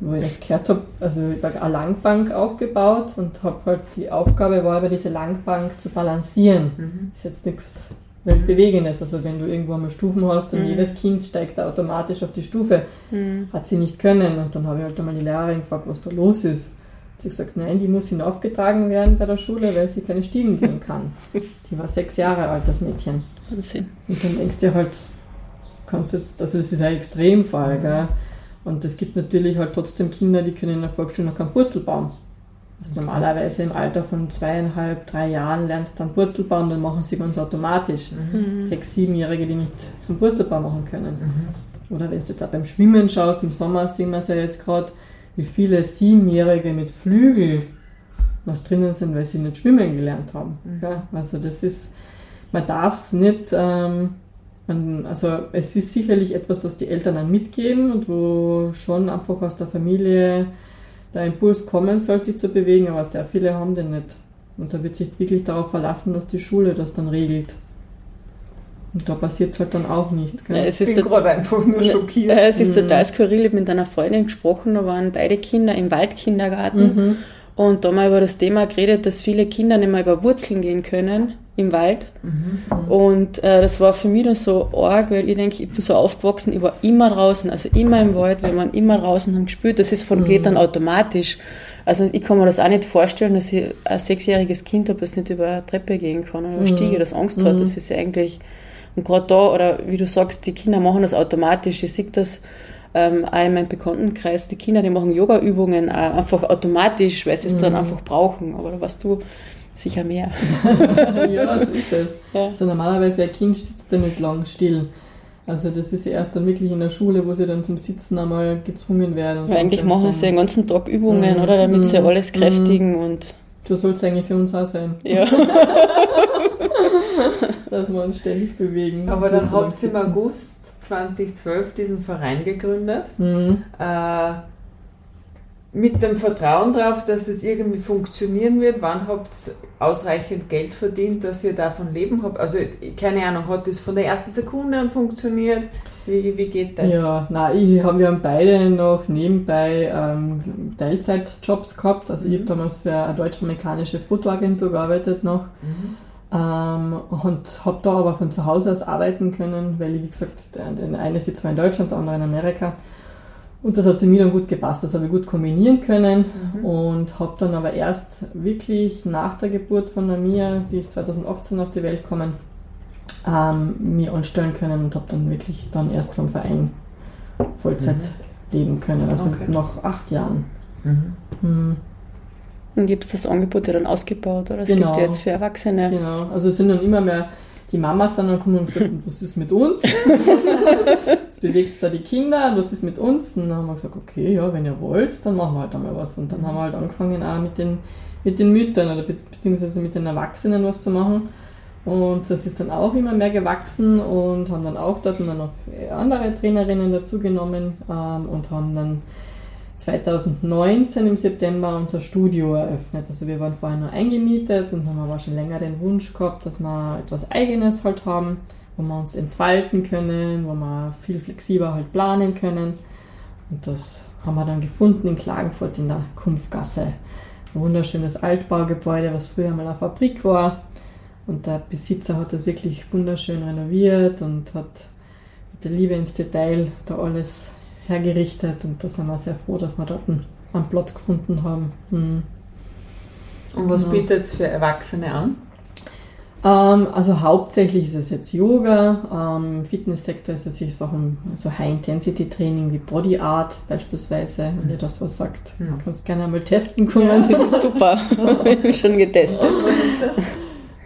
Speaker 5: wo ich das gehört habe, also ich habe eine Langbank aufgebaut und habe halt die Aufgabe war, über diese Langbank zu balancieren. Mhm. Ist jetzt nichts Weltbewegendes. Also wenn du irgendwo einmal Stufen hast und mhm. jedes Kind steigt automatisch auf die Stufe, mhm. hat sie nicht können. Und dann habe ich halt einmal die Lehrerin gefragt, was da los ist. Sie hat gesagt, nein, die muss hinaufgetragen werden bei der Schule, weil sie keine Stiegen gehen *laughs* kann. Die war sechs Jahre alt, das Mädchen. Wahnsinn. Und dann denkst du halt, kannst jetzt, also es ist ein Extremfall, mhm. gell? Und es gibt natürlich halt trotzdem Kinder, die können in der Volksschule noch keinen Purzelbaum. Also normalerweise im Alter von zweieinhalb, drei Jahren lernst du dann Purzelbaum, dann machen sie ganz automatisch. Mhm. Sechs, siebenjährige, die nicht einen Purzelbaum machen können. Mhm. Oder wenn du jetzt auch beim Schwimmen schaust, im Sommer sehen wir es ja jetzt gerade, wie viele Siebenjährige mit Flügel noch drinnen sind, weil sie nicht schwimmen gelernt haben. Mhm. Ja, also das ist, man darf es nicht, ähm, man, also es ist sicherlich etwas, das die Eltern dann mitgeben und wo schon einfach aus der Familie der Impuls kommen soll, sich zu bewegen, aber sehr viele haben den nicht. Und da wird sich wirklich darauf verlassen, dass die Schule das dann regelt. Und da passiert es halt dann auch nicht.
Speaker 3: Gell? Ja, es ich bin gerade einfach nur schockiert.
Speaker 4: Ja, es ist mhm. total skurril. Ich habe mit einer Freundin gesprochen, da waren beide Kinder im Waldkindergarten. Mhm. Und da haben wir über das Thema geredet, dass viele Kinder nicht mehr über Wurzeln gehen können im Wald. Mhm. Und äh, das war für mich dann so arg, weil ich denke, ich bin so aufgewachsen, ich war immer draußen, also immer im Wald, wir waren immer draußen haben gespielt. Das ist von mhm. geht dann automatisch. Also ich kann mir das auch nicht vorstellen, dass ich ein sechsjähriges Kind habe, das nicht über eine Treppe gehen kann oder eine mhm. Stiege, das Angst hat. Mhm. Das ist eigentlich und gerade da, oder wie du sagst, die Kinder machen das automatisch. Ich sehe das ähm, auch in meinem Bekanntenkreis, die Kinder, die machen Yoga-Übungen einfach automatisch, weil sie es mhm. dann einfach brauchen. Aber da weißt du sicher mehr. *laughs*
Speaker 5: ja, so ist es. Ja. Also normalerweise ein Kind sitzt ja nicht lang still. Also das ist ja erst dann wirklich in der Schule, wo sie dann zum Sitzen einmal gezwungen werden.
Speaker 4: Ja, eigentlich machen sie den ganzen Tag Übungen, mhm. oder? Damit mhm. sie alles kräftigen mhm. und
Speaker 5: so soll es eigentlich für uns auch sein.
Speaker 4: Ja. *laughs* *laughs* *laughs*
Speaker 5: Dass wir uns ständig bewegen.
Speaker 3: Aber dann habt ihr im August 2012 diesen Verein gegründet. Mhm. Äh, mit dem Vertrauen darauf, dass es irgendwie funktionieren wird. Wann habt ihr ausreichend Geld verdient, dass ihr davon leben habt? Also keine Ahnung, hat das von der ersten Sekunde an funktioniert? Wie, wie geht das?
Speaker 5: Ja, nein, ich hab, wir haben beide noch nebenbei ähm, Teilzeitjobs gehabt. Also mhm. ich habe damals für eine deutsch-amerikanische Fotoagentur gearbeitet noch. Mhm. Ähm, und habe da aber von zu Hause aus arbeiten können, weil ich, wie gesagt, der, der eine sitzt zwar in Deutschland, der andere in Amerika. Und das hat für mich dann gut gepasst, das habe ich gut kombinieren können mhm. und habe dann aber erst wirklich nach der Geburt von der Mia, die ist 2018 auf die Welt gekommen, ähm, mir anstellen können und habe dann wirklich dann erst vom Verein Vollzeit mhm. leben können, also okay. nach acht Jahren. Mhm.
Speaker 4: Dann gibt es das Angebot ja dann ausgebaut oder es
Speaker 5: Genau.
Speaker 4: gibt ja jetzt für Erwachsene.
Speaker 5: Genau, also es sind dann immer mehr die Mamas dann kommen und sagen, *laughs* was ist mit uns? *laughs* Jetzt bewegt es da die Kinder, was ist mit uns? Und dann haben wir gesagt, okay, ja, wenn ihr wollt, dann machen wir halt einmal was. Und dann haben wir halt angefangen auch mit den, mit den Müttern oder be beziehungsweise mit den Erwachsenen was zu machen. Und das ist dann auch immer mehr gewachsen und haben dann auch dort dann noch andere Trainerinnen dazugenommen ähm, und haben dann 2019 im September unser Studio eröffnet. Also wir waren vorher nur eingemietet und haben aber schon länger den Wunsch gehabt, dass wir etwas Eigenes halt haben, wo wir uns entfalten können, wo wir viel flexibler halt planen können. Und das haben wir dann gefunden in Klagenfurt in der Kumpfgasse. Ein wunderschönes Altbaugebäude, was früher mal eine Fabrik war. Und der Besitzer hat das wirklich wunderschön renoviert und hat mit der Liebe ins Detail da alles hergerichtet. Und da sind wir sehr froh, dass wir dort einen, Platz gefunden haben. Hm.
Speaker 3: Und was
Speaker 5: Ja.
Speaker 3: bietet es für Erwachsene an?
Speaker 5: Ähm, also hauptsächlich ist es jetzt Yoga. Ähm, Im Fitnesssektor ist es solche Sachen, so High-Intensity-Training wie Body Art beispielsweise, wenn dir das was sagt.
Speaker 3: Ja.
Speaker 5: Kannst gerne einmal testen kommen.
Speaker 4: Das ist super. *laughs* Wir haben schon getestet.
Speaker 3: Was ist das?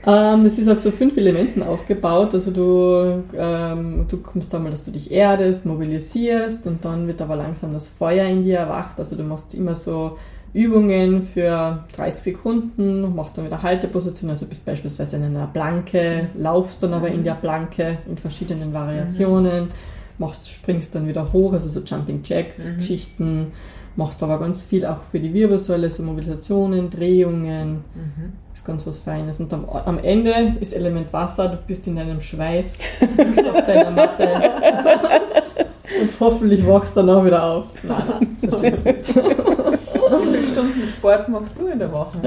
Speaker 5: Ähm, das ist auf so fünf Elementen aufgebaut. Also du, ähm, du kommst einmal, dass du dich erdest, mobilisierst und dann wird aber langsam das Feuer in dir erwacht. Also du machst immer so Übungen für 30 Sekunden, machst dann wieder Halteposition, also bist beispielsweise in einer Planke, laufst dann aber in der Planke in verschiedenen Variationen, machst, springst dann wieder hoch, also so Jumping Jacks, Geschichten, machst aber ganz viel auch für die Wirbelsäule, so Mobilisationen, Drehungen, ist ganz was Feines. Und am, am Ende ist Element Wasser, du bist in deinem Schweiß, liegst auf deiner Matte *laughs* und hoffentlich wachst du danach wieder auf. Nein, nein, so schlimm ist nicht.
Speaker 3: Wie viele Stunden Sport machst du in der Woche?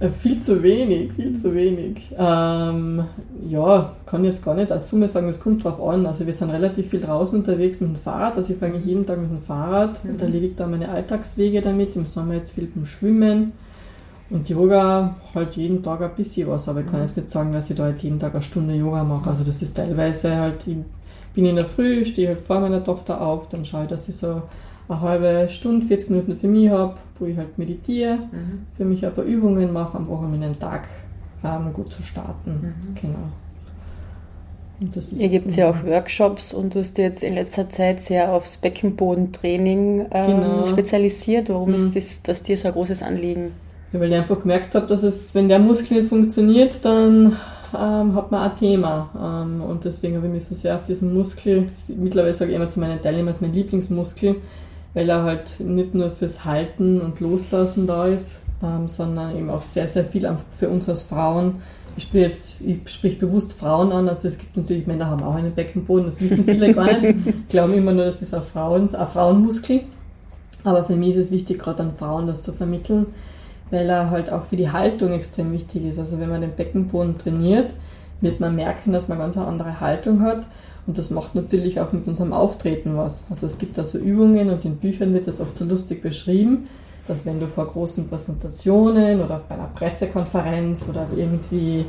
Speaker 5: Äh, Viel zu wenig, viel zu wenig. Ähm, ja, kann jetzt gar nicht als Summe sagen, es kommt drauf an. Also wir sind relativ viel draußen unterwegs mit dem Fahrrad. Also ich fahre eigentlich jeden Tag mit dem Fahrrad und erledige da meine Alltagswege damit. Im Sommer jetzt viel beim Schwimmen. Und Yoga halt jeden Tag ein bisschen was, aber ich kann jetzt nicht sagen, dass ich da jetzt jeden Tag eine Stunde Yoga mache. Also das ist teilweise halt, ich bin in der Früh, stehe halt vor meiner Tochter auf, dann schaue ich, dass ich so eine halbe Stunde, 40 Minuten für mich habe, wo ich halt meditiere,
Speaker 3: Mhm.
Speaker 5: für mich ein paar Übungen mache, in den Tag ähm, gut zu starten.
Speaker 3: Mhm.
Speaker 5: Genau. Und das ist
Speaker 4: Hier gibt es ja auch Workshops und du hast dich jetzt in letzter Zeit sehr aufs Beckenbodentraining ähm,
Speaker 5: Genau.
Speaker 4: spezialisiert. Warum
Speaker 5: Mhm.
Speaker 4: ist das, das dir so ein großes Anliegen?
Speaker 5: Ja, weil ich einfach gemerkt habe, dass es, wenn der Muskel nicht funktioniert, dann ähm, hat man ein Thema. Ähm, und deswegen habe ich mich so sehr auf diesen Muskel, mittlerweile sage ich immer zu meinen Teilnehmern, ist mein Lieblingsmuskel, weil er halt nicht nur fürs Halten und Loslassen da ist, ähm, sondern eben auch sehr, sehr viel für uns als Frauen. Ich sprich jetzt, ich sprich bewusst Frauen an, also es gibt natürlich Männer haben auch einen Beckenboden, das wissen viele gar nicht, *laughs* glauben immer nur, das ist ein, Frauen, ein Frauenmuskel. Aber für mich ist es wichtig, gerade an Frauen das zu vermitteln, weil er halt auch für die Haltung extrem wichtig ist. Also wenn man den Beckenboden trainiert, wird man merken, dass man ganz eine andere Haltung hat. Und das macht natürlich auch mit unserem Auftreten was. Also es gibt da so Übungen und in Büchern wird das oft so lustig beschrieben, dass wenn du vor großen Präsentationen oder bei einer Pressekonferenz oder irgendwie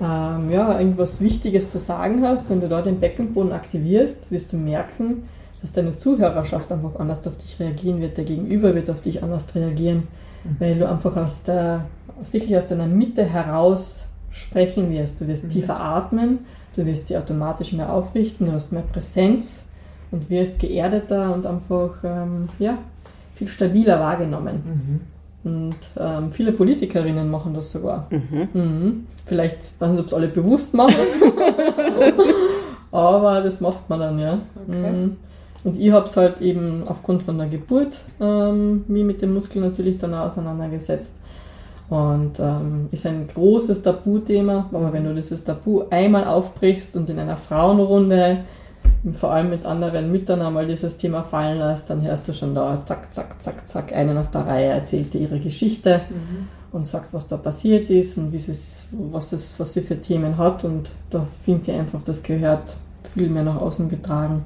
Speaker 5: ähm, ja, irgendwas Wichtiges zu sagen hast, wenn du da den Beckenboden aktivierst, wirst du merken, dass deine Zuhörerschaft einfach anders auf dich reagieren wird. Der Gegenüber wird auf dich anders reagieren, weil du einfach aus der, wirklich aus deiner Mitte heraus sprechen wirst. Du wirst tiefer atmen, du wirst dich automatisch mehr aufrichten, du hast mehr Präsenz und wirst geerdeter und einfach ähm, ja, viel stabiler wahrgenommen. Und ähm, viele Politikerinnen machen das sogar. Mhm. Vielleicht, weiß nicht, ob es alle bewusst machen, *laughs* aber das macht man dann, ja.
Speaker 3: Okay.
Speaker 5: Mhm. Und ich habe es halt eben aufgrund von der Geburt ähm, mich mit dem Muskel natürlich dann auseinandergesetzt. Und ähm, ist ein großes Tabuthema, aber wenn du dieses Tabu einmal aufbrichst und in einer Frauenrunde, vor allem mit anderen Müttern einmal dieses Thema fallen lässt, dann hörst du schon da, zack, zack, zack, zack, eine nach der Reihe erzählt dir ihre Geschichte und sagt, was da passiert ist und wie es, was, es, was sie für Themen hat. Und da finde ich einfach, das gehört viel mehr nach außen getragen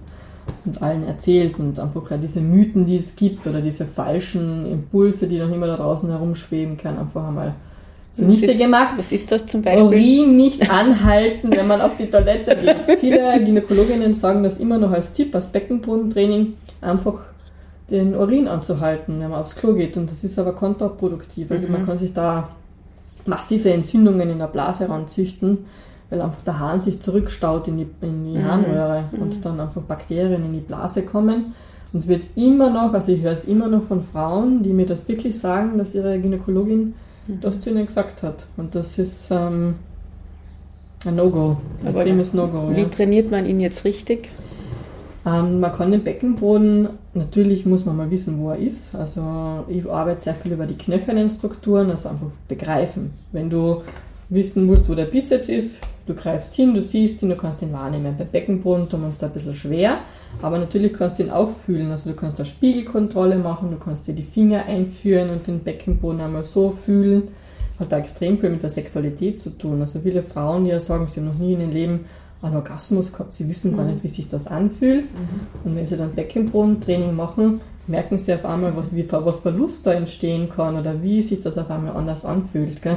Speaker 5: und allen erzählt und einfach ja diese Mythen, die es gibt oder diese falschen Impulse, die noch immer da draußen herumschweben, können einfach einmal zunichte
Speaker 4: ist-
Speaker 5: gemacht.
Speaker 4: Was ist das zum Beispiel?
Speaker 5: Urin nicht *laughs* anhalten, wenn man auf die Toilette geht. *laughs* Viele Gynäkologinnen sagen das immer noch als Tipp, als Beckenbodentraining, einfach den Urin anzuhalten, wenn man aufs Klo geht. Und das ist aber kontraproduktiv. Also man kann sich da massive Entzündungen in der Blase ranzüchten, weil einfach der Hahn sich zurückstaut in die, in die Harnröhre und dann einfach Bakterien in die Blase kommen. Und es wird immer noch, also ich höre es immer noch von Frauen, die mir das wirklich sagen, dass ihre Gynäkologin das zu ihnen gesagt hat. Und das ist ähm, ein No-Go, extremes No-Go.
Speaker 4: Wie
Speaker 5: Ja.
Speaker 4: trainiert man ihn jetzt richtig?
Speaker 5: Ähm, man kann den Beckenboden, natürlich muss man mal wissen, wo er ist. Also ich arbeite sehr viel über die knöchernen Strukturen, also einfach begreifen. Wenn du wissen musst, wo der Bizeps ist, du greifst hin, du siehst ihn, du kannst ihn wahrnehmen. Bei Beckenboden tun wir uns da ein bisschen schwer, aber natürlich kannst du ihn auch fühlen. Also du kannst da Spiegelkontrolle machen, du kannst dir die Finger einführen und den Beckenboden einmal so fühlen. Hat da extrem viel mit der Sexualität zu tun. Also viele Frauen, die ja sagen, sie haben noch nie in ihrem Leben einen Orgasmus gehabt, sie wissen gar nicht, wie sich das anfühlt. Und wenn sie dann Beckenbodentraining machen, merken sie auf einmal, was, wie, was Verlust da entstehen kann oder wie sich das auf einmal anders anfühlt. Gell?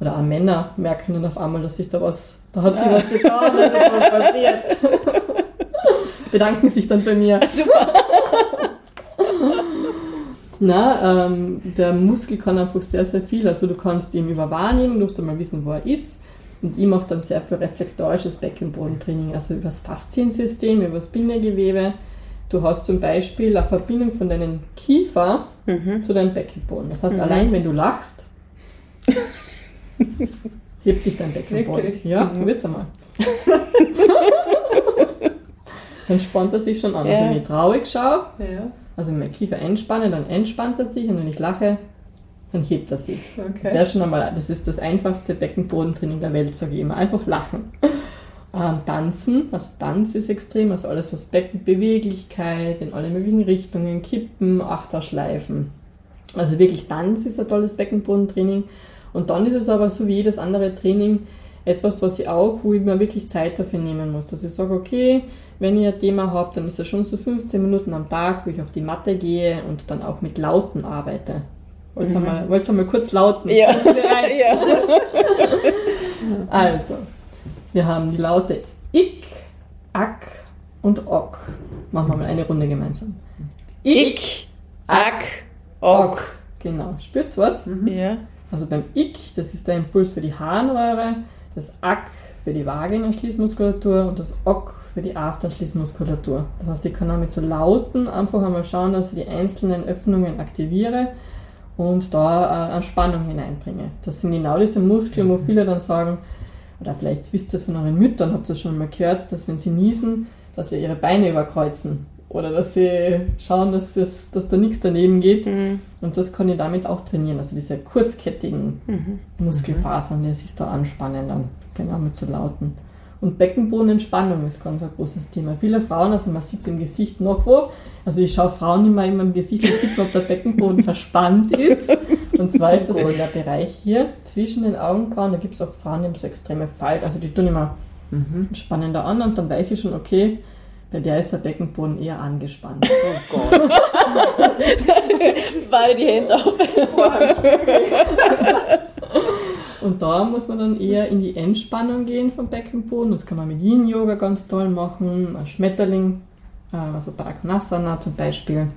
Speaker 5: Oder auch Männer merken dann auf einmal, dass sich da was, da hat sich was getan, da ist etwas passiert. *laughs* Bedanken sich dann bei mir.
Speaker 4: Super. *laughs*
Speaker 5: Na, ähm, der Muskel kann einfach sehr, sehr viel. Also du kannst ihn über Wahrnehmung, du musst einmal wissen, wo er ist. Und ich mache dann sehr viel reflektorisches Beckenbodentraining, also über das Fasziensystem, über das Bindegewebe. Du hast zum Beispiel eine Verbindung von deinem Kiefer zu deinem Beckenboden. Das heißt, allein wenn du lachst, *laughs* *laughs* hebt sich dein Beckenboden.
Speaker 3: Wirklich?
Speaker 5: Ja, probiert's einmal. *laughs* dann spannt er sich schon an. Also
Speaker 4: Ja.
Speaker 5: wenn ich traurig schaue,
Speaker 3: Ja,
Speaker 5: also wenn mein Kiefer entspanne, dann entspannt er sich und wenn ich lache, dann hebt er sich. Das
Speaker 3: okay.
Speaker 5: wäre schon einmal, das ist das einfachste Beckenbodentraining der Welt, sage ich immer. Einfach lachen. *laughs* Ähm, tanzen, also Tanz ist extrem, also alles was Beckenbeweglichkeit in alle möglichen Richtungen, Kippen, Achterschleifen. Also wirklich Tanz ist ein tolles Beckenbodentraining. Und dann ist es aber so wie jedes andere Training etwas, was ich auch, wo ich mir wirklich Zeit dafür nehmen muss. Dass ich sage, okay, wenn ich ein Thema habe, dann ist es schon so 15 Minuten am Tag, wo ich auf die Matte gehe und dann auch mit Lauten arbeite. Wollt ihr mal, wollt's einmal kurz lauten?
Speaker 4: Ja. *laughs* Ja. *laughs*
Speaker 5: Also, wir haben die Laute Ik, Ak und Ok. Machen wir mal eine Runde gemeinsam.
Speaker 4: Ich, Ak, Ok.
Speaker 5: Genau. Spürt's was?
Speaker 4: Ja.
Speaker 5: Also beim Ik, das ist der Impuls für die Harnröhre, das Ak für die Vagina-Schließmuskulatur und das Ok für die Afterschließmuskulatur. Das heißt, ich kann auch mit so Lauten einfach einmal schauen, dass ich die einzelnen Öffnungen aktiviere und da äh, eine Spannung hineinbringe. Das sind genau diese Muskeln, wo viele dann sagen, oder vielleicht wisst ihr es von euren Müttern, habt ihr es schon mal gehört, dass wenn sie niesen, dass sie ihre Beine überkreuzen. Oder dass sie schauen, dass, das, dass da nichts daneben geht. Und das kann ich damit auch trainieren. Also diese kurzkettigen Muskelfasern, die sich da anspannen, dann genau mit so Lauten. Und Beckenbodenentspannung ist ganz ein großes Thema. Viele Frauen, also man sieht es im Gesicht noch wo, also ich schaue Frauen immer in meinem Gesicht und sieht ob der Beckenboden *laughs* verspannt ist. Und zwar ist das wohl der Bereich hier zwischen den Augenbrauen, da gibt es oft Frauen, die haben so extreme Falten, also die tun immer spannender an und dann weiß ich schon, okay, bei der ist der Beckenboden eher angespannt.
Speaker 3: Oh Gott. *laughs*
Speaker 4: Beide die Hände auf.
Speaker 5: Und da muss man dann eher in die Entspannung gehen vom Beckenboden. Das kann man mit Yin-Yoga ganz toll machen, ein Schmetterling, äh, also Padmakonasana zum Beispiel.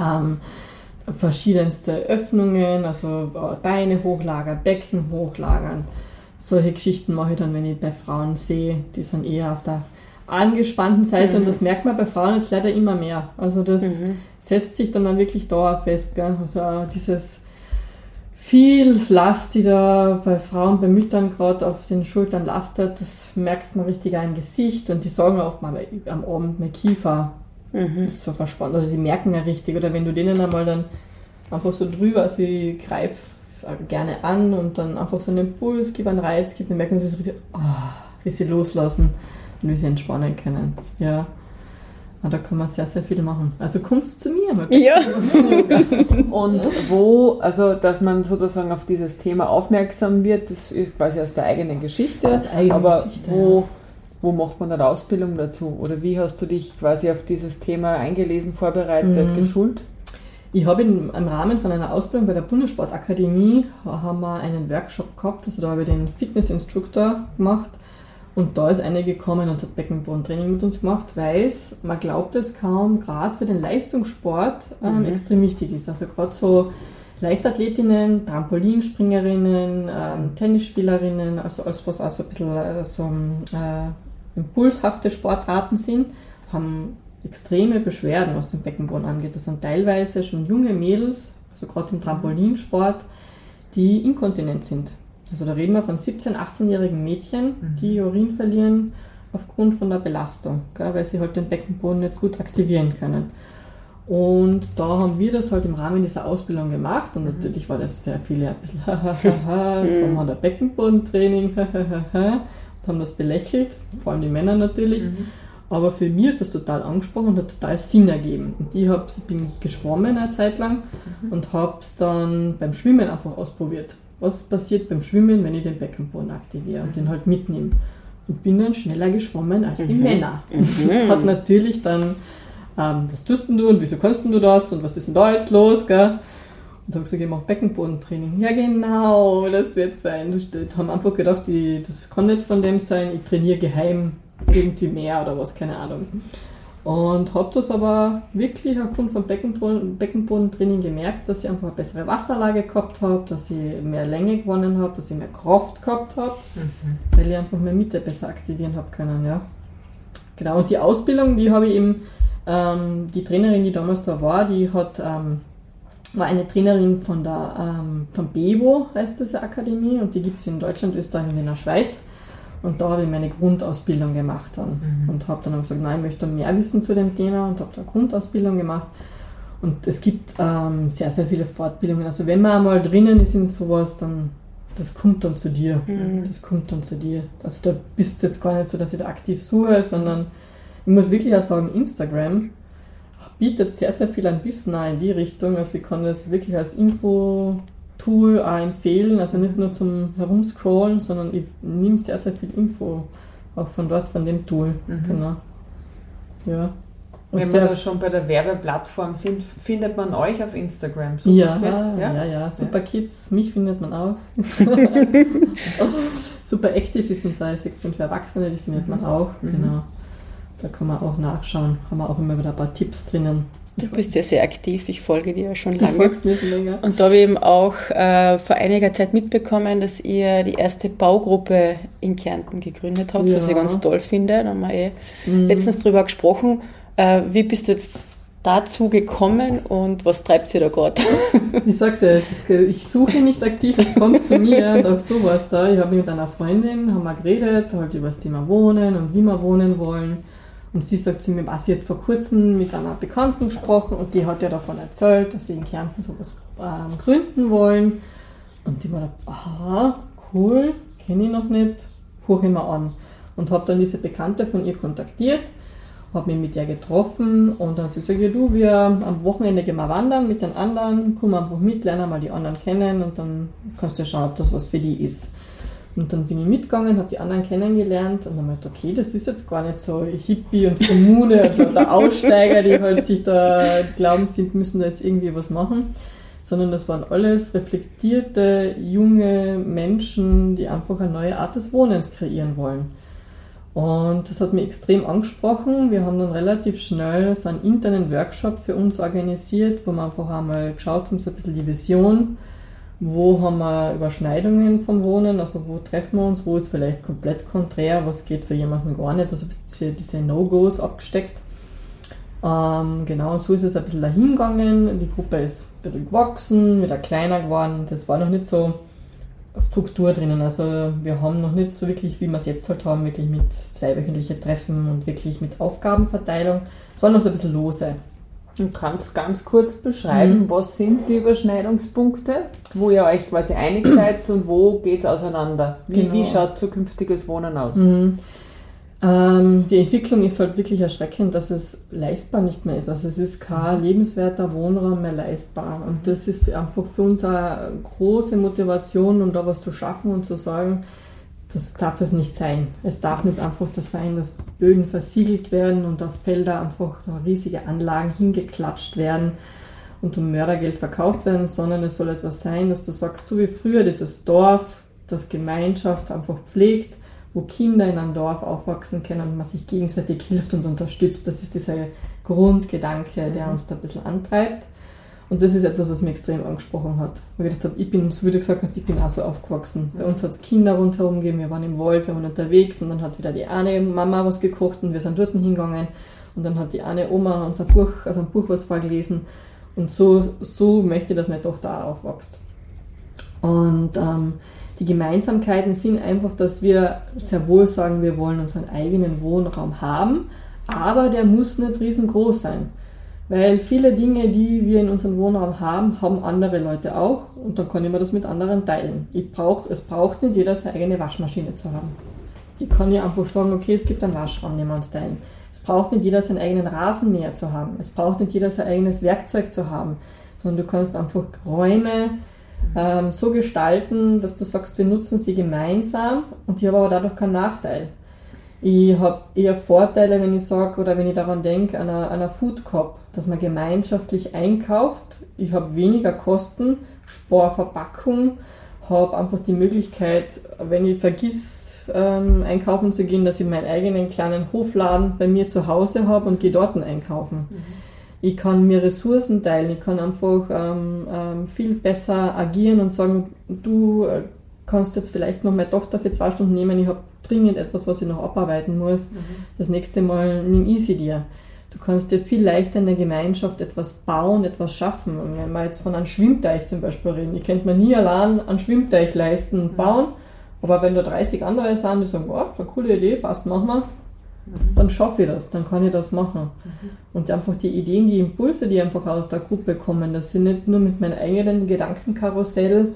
Speaker 5: Ähm, verschiedenste Öffnungen, also äh, Beine hochlagern, Becken hochlagern. Solche Geschichten mache ich dann, wenn ich bei Frauen sehe, die sind eher auf der angespannten Seite und das merkt man bei Frauen jetzt leider immer mehr. Also das setzt sich dann, dann wirklich dauerfest. Gell? Also dieses viel Last, die da bei Frauen, bei Müttern gerade auf den Schultern lastet, das merkt man richtig im Gesicht und die sagen oft mal am Abend mein Kiefer ist so verspannt. Also sie merken ja richtig. Oder wenn du denen einmal dann einfach so drüber, also ich greife gerne an und dann einfach so einen Impuls, gebe einen Reiz, gebe, dann merken sie so richtig, ah, wie sie loslassen wie sie entspannen können. Ja. Und da kann man sehr, sehr viel machen. Also kommt zu mir.
Speaker 4: Ja. *laughs*
Speaker 3: Und wo, also dass man sozusagen auf dieses Thema aufmerksam wird, das ist quasi aus der eigenen Geschichte.
Speaker 5: Aus der eigenen
Speaker 3: aber
Speaker 5: Geschichte,
Speaker 3: wo, wo macht man dann Ausbildung dazu? Oder wie hast du dich quasi auf dieses Thema eingelesen, vorbereitet,
Speaker 5: Mhm.
Speaker 3: geschult?
Speaker 5: Ich habe im, im Rahmen von einer Ausbildung bei der Bundessportakademie haben wir einen Workshop gehabt, also da habe ich den Fitnessinstruktor gemacht Und da ist eine gekommen und hat Beckenbodentraining mit uns gemacht, weil es, man glaubt es kaum, gerade für den Leistungssport ähm,
Speaker 4: Mhm.
Speaker 5: extrem wichtig ist. Also gerade so Leichtathletinnen, Trampolinspringerinnen, ähm, Tennisspielerinnen, also alles, was auch so ein bisschen äh, so äh, impulshafte Sportarten sind, haben extreme Beschwerden, was den Beckenboden angeht. Das sind teilweise schon junge Mädels, also gerade im Trampolinsport, die inkontinent sind. Also da reden wir von 17-, 18-jährigen Mädchen, die Urin verlieren aufgrund von der Belastung, gell, weil sie halt den Beckenboden nicht gut aktivieren können. Und da haben wir das halt im Rahmen dieser Ausbildung gemacht und natürlich war das für viele ein bisschen *laughs* *laughs* jetzt machen wir da Beckenbodentraining, *laughs* und haben das belächelt, vor allem die Männer natürlich. Aber für mich hat das total angesprochen und hat total Sinn ergeben. Und ich, hab, ich bin geschwommen eine Zeit lang und habe es dann beim Schwimmen einfach ausprobiert. Was passiert beim Schwimmen, wenn ich den Beckenboden aktiviere und den halt mitnehme? Und bin dann schneller geschwommen als die Männer. Hat natürlich dann, ähm, was tust denn du und wieso kannst denn du das und was ist denn da jetzt los, gell? Und habe gesagt, ich mache Beckenbodentraining. Ja, genau, das wird sein. Die haben einfach gedacht, die, das kann nicht von dem sein, ich trainiere geheim irgendwie mehr oder was, keine Ahnung. Und habe das aber wirklich aufgrund von Beckenboden- Beckenbodentraining gemerkt, dass ich einfach eine bessere Wasserlage gehabt habe, dass ich mehr Länge gewonnen habe, dass ich mehr Kraft gehabt habe, weil ich einfach mehr Mitte besser aktivieren habe können, ja. Genau, und die Ausbildung, die habe ich eben, ähm, die Trainerin, die damals da war, die hat, ähm, war eine Trainerin von der, ähm, von Bebo, heißt diese Akademie, und die gibt es in Deutschland, Österreich und in der Schweiz. Und da habe ich meine Grundausbildung gemacht dann. Und habe dann auch gesagt, nein, ich möchte mehr wissen zu dem Thema und habe da Grundausbildung gemacht. Und es gibt ähm, sehr, sehr viele Fortbildungen. Also wenn man einmal drinnen ist in sowas, dann das kommt dann zu dir. Das kommt dann zu dir. Also da bist du jetzt gar nicht so, dass ich da aktiv suche, sondern ich muss wirklich auch sagen, Instagram bietet sehr, sehr viel an Wissen in die Richtung. Also ich kann das wirklich als Info-Tool auch empfehlen. Also nicht nur zum Herumscrollen, sondern ich nehme sehr, sehr viel Info auch von dort, von dem Tool. Genau. Ja. Und
Speaker 3: Wenn wir da schon bei der Werbeplattform sind, findet man euch auf Instagram. Super
Speaker 5: ja,
Speaker 3: Kids,
Speaker 5: ja, ja, Super Kids, mich findet man auch. *laughs* *laughs* Super Active ist unsere Sektion für Erwachsene, die findet man auch. Genau. Da kann man auch nachschauen. Haben wir auch immer wieder ein paar Tipps drinnen.
Speaker 4: Du bist ja sehr aktiv, ich folge dir ja schon
Speaker 5: Du
Speaker 4: lange.
Speaker 5: folgst nicht länger.
Speaker 4: Und da habe ich eben auch äh, vor einiger Zeit mitbekommen, dass ihr die erste Baugruppe in Kärnten gegründet habt, was ich
Speaker 5: Ja.
Speaker 4: ganz toll finde. Da haben wir eh
Speaker 5: Mhm.
Speaker 4: letztens drüber gesprochen. Äh, wie bist du jetzt dazu gekommen und was treibt ihr da gerade? *laughs*
Speaker 5: Ich sag's ja, es ist, ich suche nicht aktiv, es kommt zu mir und auch sowas da. Ich habe mit einer Freundin, haben wir geredet, halt über das Thema Wohnen und wie wir wohnen wollen. Und sie sagt zu mir, was, sie hat vor kurzem mit einer Bekannten gesprochen und die hat ja davon erzählt, dass sie in Kärnten sowas ähm, gründen wollen. Und die war da, aha, cool, kenne ich noch nicht, ich mal an. Und habe dann diese Bekannte von ihr kontaktiert habe mich mit ihr getroffen und dann hat sie gesagt, ja du, wir am Wochenende gehen wir wandern mit den anderen, komm einfach mit, lernen mal die anderen kennen und dann kannst du ja schauen, ob das was für die ist. Und dann bin ich mitgegangen, habe die anderen kennengelernt und dann habe ich gedacht, okay, das ist jetzt gar nicht so Hippie und Kommune und der *laughs* Aussteiger, die halt sich da glauben, sie müssen da jetzt irgendwie was machen, sondern das waren alles reflektierte, junge Menschen, die einfach eine neue Art des Wohnens kreieren wollen. Und das hat mich extrem angesprochen. Wir haben dann relativ schnell so einen internen Workshop für uns organisiert, wo wir einfach einmal geschaut haben, so ein bisschen die Vision. Wo haben wir Überschneidungen vom Wohnen, also wo treffen wir uns, wo ist vielleicht komplett konträr, was geht für jemanden gar nicht, also ein bisschen diese No-Gos abgesteckt. Ähm, genau, und so ist es ein bisschen dahingegangen. Die Gruppe ist ein bisschen gewachsen, wieder kleiner geworden. Das war noch nicht so Struktur drinnen. Also wir haben noch nicht so wirklich, wie wir es jetzt halt haben, wirklich mit zweiwöchentlichen Treffen und wirklich mit Aufgabenverteilung. Es war noch so ein bisschen lose.
Speaker 3: Du kannst ganz kurz beschreiben,
Speaker 5: Mhm.
Speaker 3: was sind die Überschneidungspunkte, wo ihr euch quasi einig *clears throat* seid und wo geht es auseinander? Wie,
Speaker 5: Genau.
Speaker 3: wie schaut zukünftiges Wohnen aus?
Speaker 5: Mhm. Ähm, die Entwicklung ist halt wirklich erschreckend, dass es leistbar nicht mehr ist. Also es ist kein lebenswerter Wohnraum mehr leistbar. Und das ist einfach für uns eine große Motivation, um da was zu schaffen und zu sagen, das darf es nicht sein. Es darf nicht einfach das sein, dass Böden versiegelt werden und auf Felder einfach riesige Anlagen hingeklatscht werden und um Mördergeld verkauft werden, sondern es soll etwas sein, dass du sagst, so wie früher dieses Dorf, das Gemeinschaft einfach pflegt, wo Kinder in einem Dorf aufwachsen können und man sich gegenseitig hilft und unterstützt. Das ist dieser Grundgedanke, der uns da ein bisschen antreibt. Und das ist etwas, was mich extrem angesprochen hat. Weil ich gedacht habe, ich bin, so wie du gesagt hast, ich bin auch so aufgewachsen. Bei uns hat es Kinder rundherum gegeben, wir waren im Wald, wir waren unterwegs und dann hat wieder die eine Mama was gekocht und wir sind dort hingegangen. Und dann hat die eine Oma unser Buch, also ein Buch was vorgelesen. Und so, so möchte ich, dass meine Tochter auch aufwächst. Und ähm, die Gemeinsamkeiten sind einfach, dass wir sehr wohl sagen, wir wollen unseren eigenen Wohnraum haben, aber der muss nicht riesengroß sein. Weil viele Dinge, die wir in unserem Wohnraum haben, haben andere Leute auch und dann kann ich mir das mit anderen teilen. Ich brauch, es braucht nicht jeder seine eigene Waschmaschine zu haben. Ich kann ja einfach sagen, okay, es gibt einen Waschraum, nehmen wir uns teilen. Es braucht nicht jeder seinen eigenen Rasenmäher zu haben. Es braucht nicht jeder sein eigenes Werkzeug zu haben, sondern du kannst einfach Räume ähm, so gestalten, dass du sagst, wir nutzen sie gemeinsam und ich habe aber dadurch keinen Nachteil. Ich habe eher Vorteile, wenn ich sage oder wenn ich daran denke, an einer, einer Food Cop, dass man gemeinschaftlich einkauft. Ich habe weniger Kosten, spare Verpackung, habe einfach die Möglichkeit, wenn ich vergiss, ähm, einkaufen zu gehen, dass ich meinen eigenen kleinen Hofladen bei mir zu Hause habe und gehe dort einkaufen. Mhm. Ich kann mir Ressourcen teilen, ich kann einfach ähm, ähm, viel besser agieren und sagen, du äh, kannst jetzt vielleicht noch meine Tochter für zwei Stunden nehmen, ich habe dringend etwas, was ich noch abarbeiten muss. Mhm. Das nächste Mal nimm ich sie dir. Du kannst dir viel leichter in der Gemeinschaft etwas bauen, etwas schaffen. Und wenn wir jetzt von einem Schwimmteich zum Beispiel reden, ich könnte mir nie allein einen Schwimmteich leisten und mhm. bauen, aber wenn da 30 andere sind, die sagen, wow, eine coole Idee, passt, machen wir, mhm. dann schaffe ich das, dann kann ich das machen. Mhm. Und einfach die Ideen, die Impulse, die einfach aus der Gruppe kommen, das sind nicht nur mit meinem eigenen Gedankenkarussell,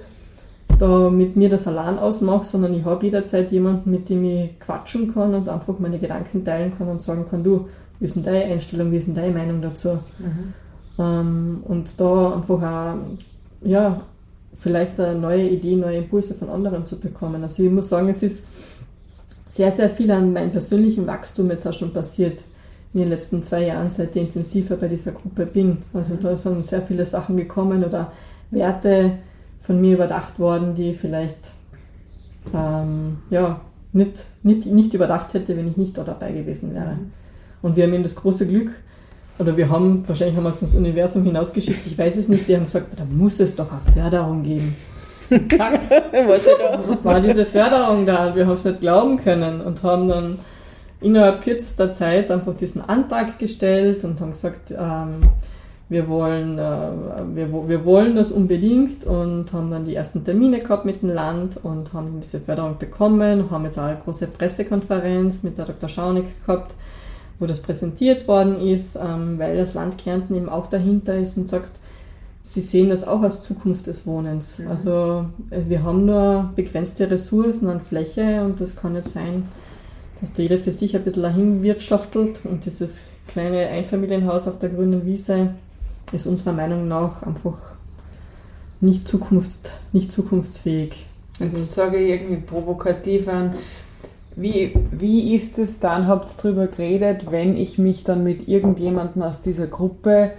Speaker 5: da mit mir das allein ausmache, sondern ich habe jederzeit jemanden, mit dem ich quatschen kann und einfach meine Gedanken teilen kann und sagen kann, du, wie ist denn deine Einstellung, wie ist denn deine Meinung dazu? Mhm. Ähm, und da einfach auch, ja, vielleicht eine neue Idee, neue Impulse von anderen zu bekommen. Also ich muss sagen, es ist sehr, sehr viel an meinem persönlichen Wachstum jetzt auch schon passiert in den letzten zwei Jahren, seit ich intensiver bei dieser Gruppe bin. Also da sind sehr viele Sachen gekommen oder Werte, von mir überdacht worden, die ich vielleicht ähm, ja, nicht, nicht, nicht überdacht hätte, wenn ich nicht da dabei gewesen wäre. Mhm. Und wir haben eben das große Glück, oder wir haben, wahrscheinlich haben wir es ins Universum hinausgeschickt, ich weiß es nicht, die haben gesagt, da muss es doch eine Förderung geben. Zack, *laughs* war diese Förderung da und wir haben es nicht glauben können und haben dann innerhalb kürzester Zeit einfach diesen Antrag gestellt und haben gesagt, ähm, wir wollen, äh, wir, wir wollen das unbedingt und haben dann die ersten Termine gehabt mit dem Land und haben diese Förderung bekommen, haben jetzt auch eine große Pressekonferenz mit der Dr. Schaunig gehabt, wo das präsentiert worden ist, ähm, weil das Land Kärnten eben auch dahinter ist und sagt, sie sehen das auch als Zukunft des Wohnens. Mhm. Also äh, wir haben nur begrenzte Ressourcen an Fläche und das kann nicht sein, dass da jeder für sich ein bisschen dahin wirtschaftelt und dieses kleine Einfamilienhaus auf der grünen Wiese ist unserer Meinung nach einfach nicht, zukunfts-, nicht zukunftsfähig.
Speaker 3: Also sage ich irgendwie provokativ an, wie, wie ist es dann, habt ihr darüber geredet, wenn ich mich dann mit irgendjemandem aus dieser Gruppe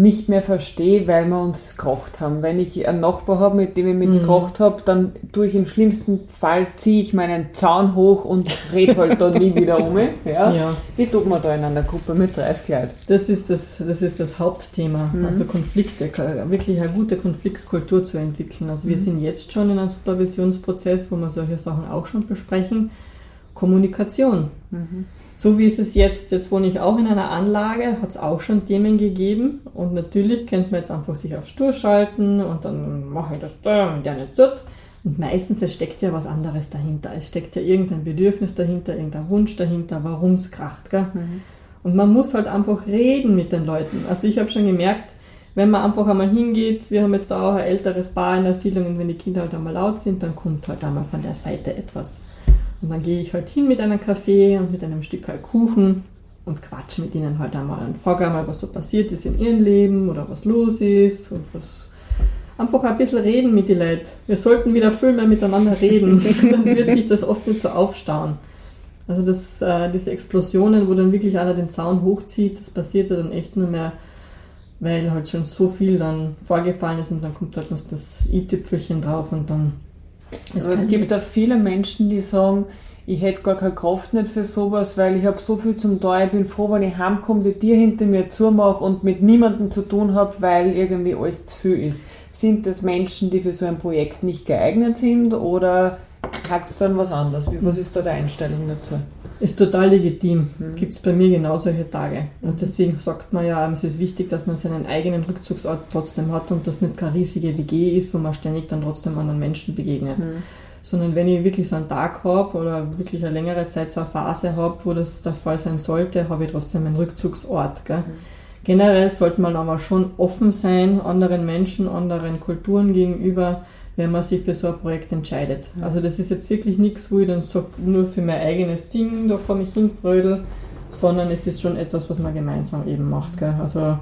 Speaker 3: nicht mehr verstehe, weil wir uns gekocht haben. Wenn ich einen Nachbar habe, mit dem ich mich mhm. gekocht habe, dann tue ich im schlimmsten Fall, ziehe ich meinen Zaun hoch und rede halt da nie wieder um. *laughs* Ja? ja. Wie tut man da in einer Gruppe mit 30 Leuten?
Speaker 5: Das ist das, das, ist das Hauptthema, mhm. also Konflikte, wirklich eine gute Konfliktkultur zu entwickeln. Also wir mhm. sind jetzt schon in einem Supervisionsprozess, wo wir solche Sachen auch schon besprechen. Kommunikation. Mhm. So wie ist es jetzt, jetzt wohne ich auch in einer Anlage, hat es auch schon Themen gegeben und natürlich könnte man jetzt einfach sich auf Stur schalten und dann mache ich das da und ja nicht dort. Und meistens es steckt ja was anderes dahinter. Es steckt ja irgendein Bedürfnis dahinter, irgendein Wunsch dahinter, warum es kracht. Gell? Mhm. Und man muss halt einfach reden mit den Leuten. Also ich habe schon gemerkt, wenn man einfach einmal hingeht, wir haben jetzt da auch ein älteres Paar in der Siedlung und wenn die Kinder halt einmal laut sind, dann kommt halt einmal von der Seite etwas. Und dann gehe ich halt hin mit einem Kaffee und mit einem Stück halt Kuchen und quatsche mit ihnen halt einmal und frage einmal, was so passiert ist in ihrem Leben oder was los ist und was einfach ein bisschen reden mit den Leuten. Wir sollten wieder viel mehr miteinander reden, *laughs* *laughs* dann wird sich das oft nicht so aufstauen. Also das, äh, diese Explosionen, wo dann wirklich einer den Zaun hochzieht, das passiert ja dann echt nur mehr, weil halt schon so viel dann vorgefallen ist und dann kommt halt noch das i-Tüpfelchen drauf und dann
Speaker 3: es, es gibt da viele Menschen, die sagen, ich hätte gar keine Kraft nicht für sowas, weil ich habe so viel zum Tun. Ich bin froh, wenn ich heimkomme, die Tür hinter mir zumache und mit niemandem zu tun habe, weil irgendwie alles zu viel ist. Sind das Menschen, die für so ein Projekt nicht geeignet sind oder hat es dann was anderes? Was ist da die Einstellung dazu?
Speaker 5: Ist total legitim. Mhm. Gibt es bei mir genau solche Tage. Und deswegen sagt man ja, es ist wichtig, dass man seinen eigenen Rückzugsort trotzdem hat und das nicht keine riesige WG ist, wo man ständig dann trotzdem anderen Menschen begegnet. Mhm. Sondern wenn ich wirklich so einen Tag habe oder wirklich eine längere Zeit so eine Phase habe, wo das der Fall sein sollte, habe ich trotzdem einen Rückzugsort. Gell? Mhm. Generell sollte man aber schon offen sein, anderen Menschen, anderen Kulturen gegenüber, wenn man sich für so ein Projekt entscheidet. Also das ist jetzt wirklich nichts, wo ich dann so nur für mein eigenes Ding da vor mich hinbrödel, sondern es ist schon etwas, was man gemeinsam eben macht. Gell? Also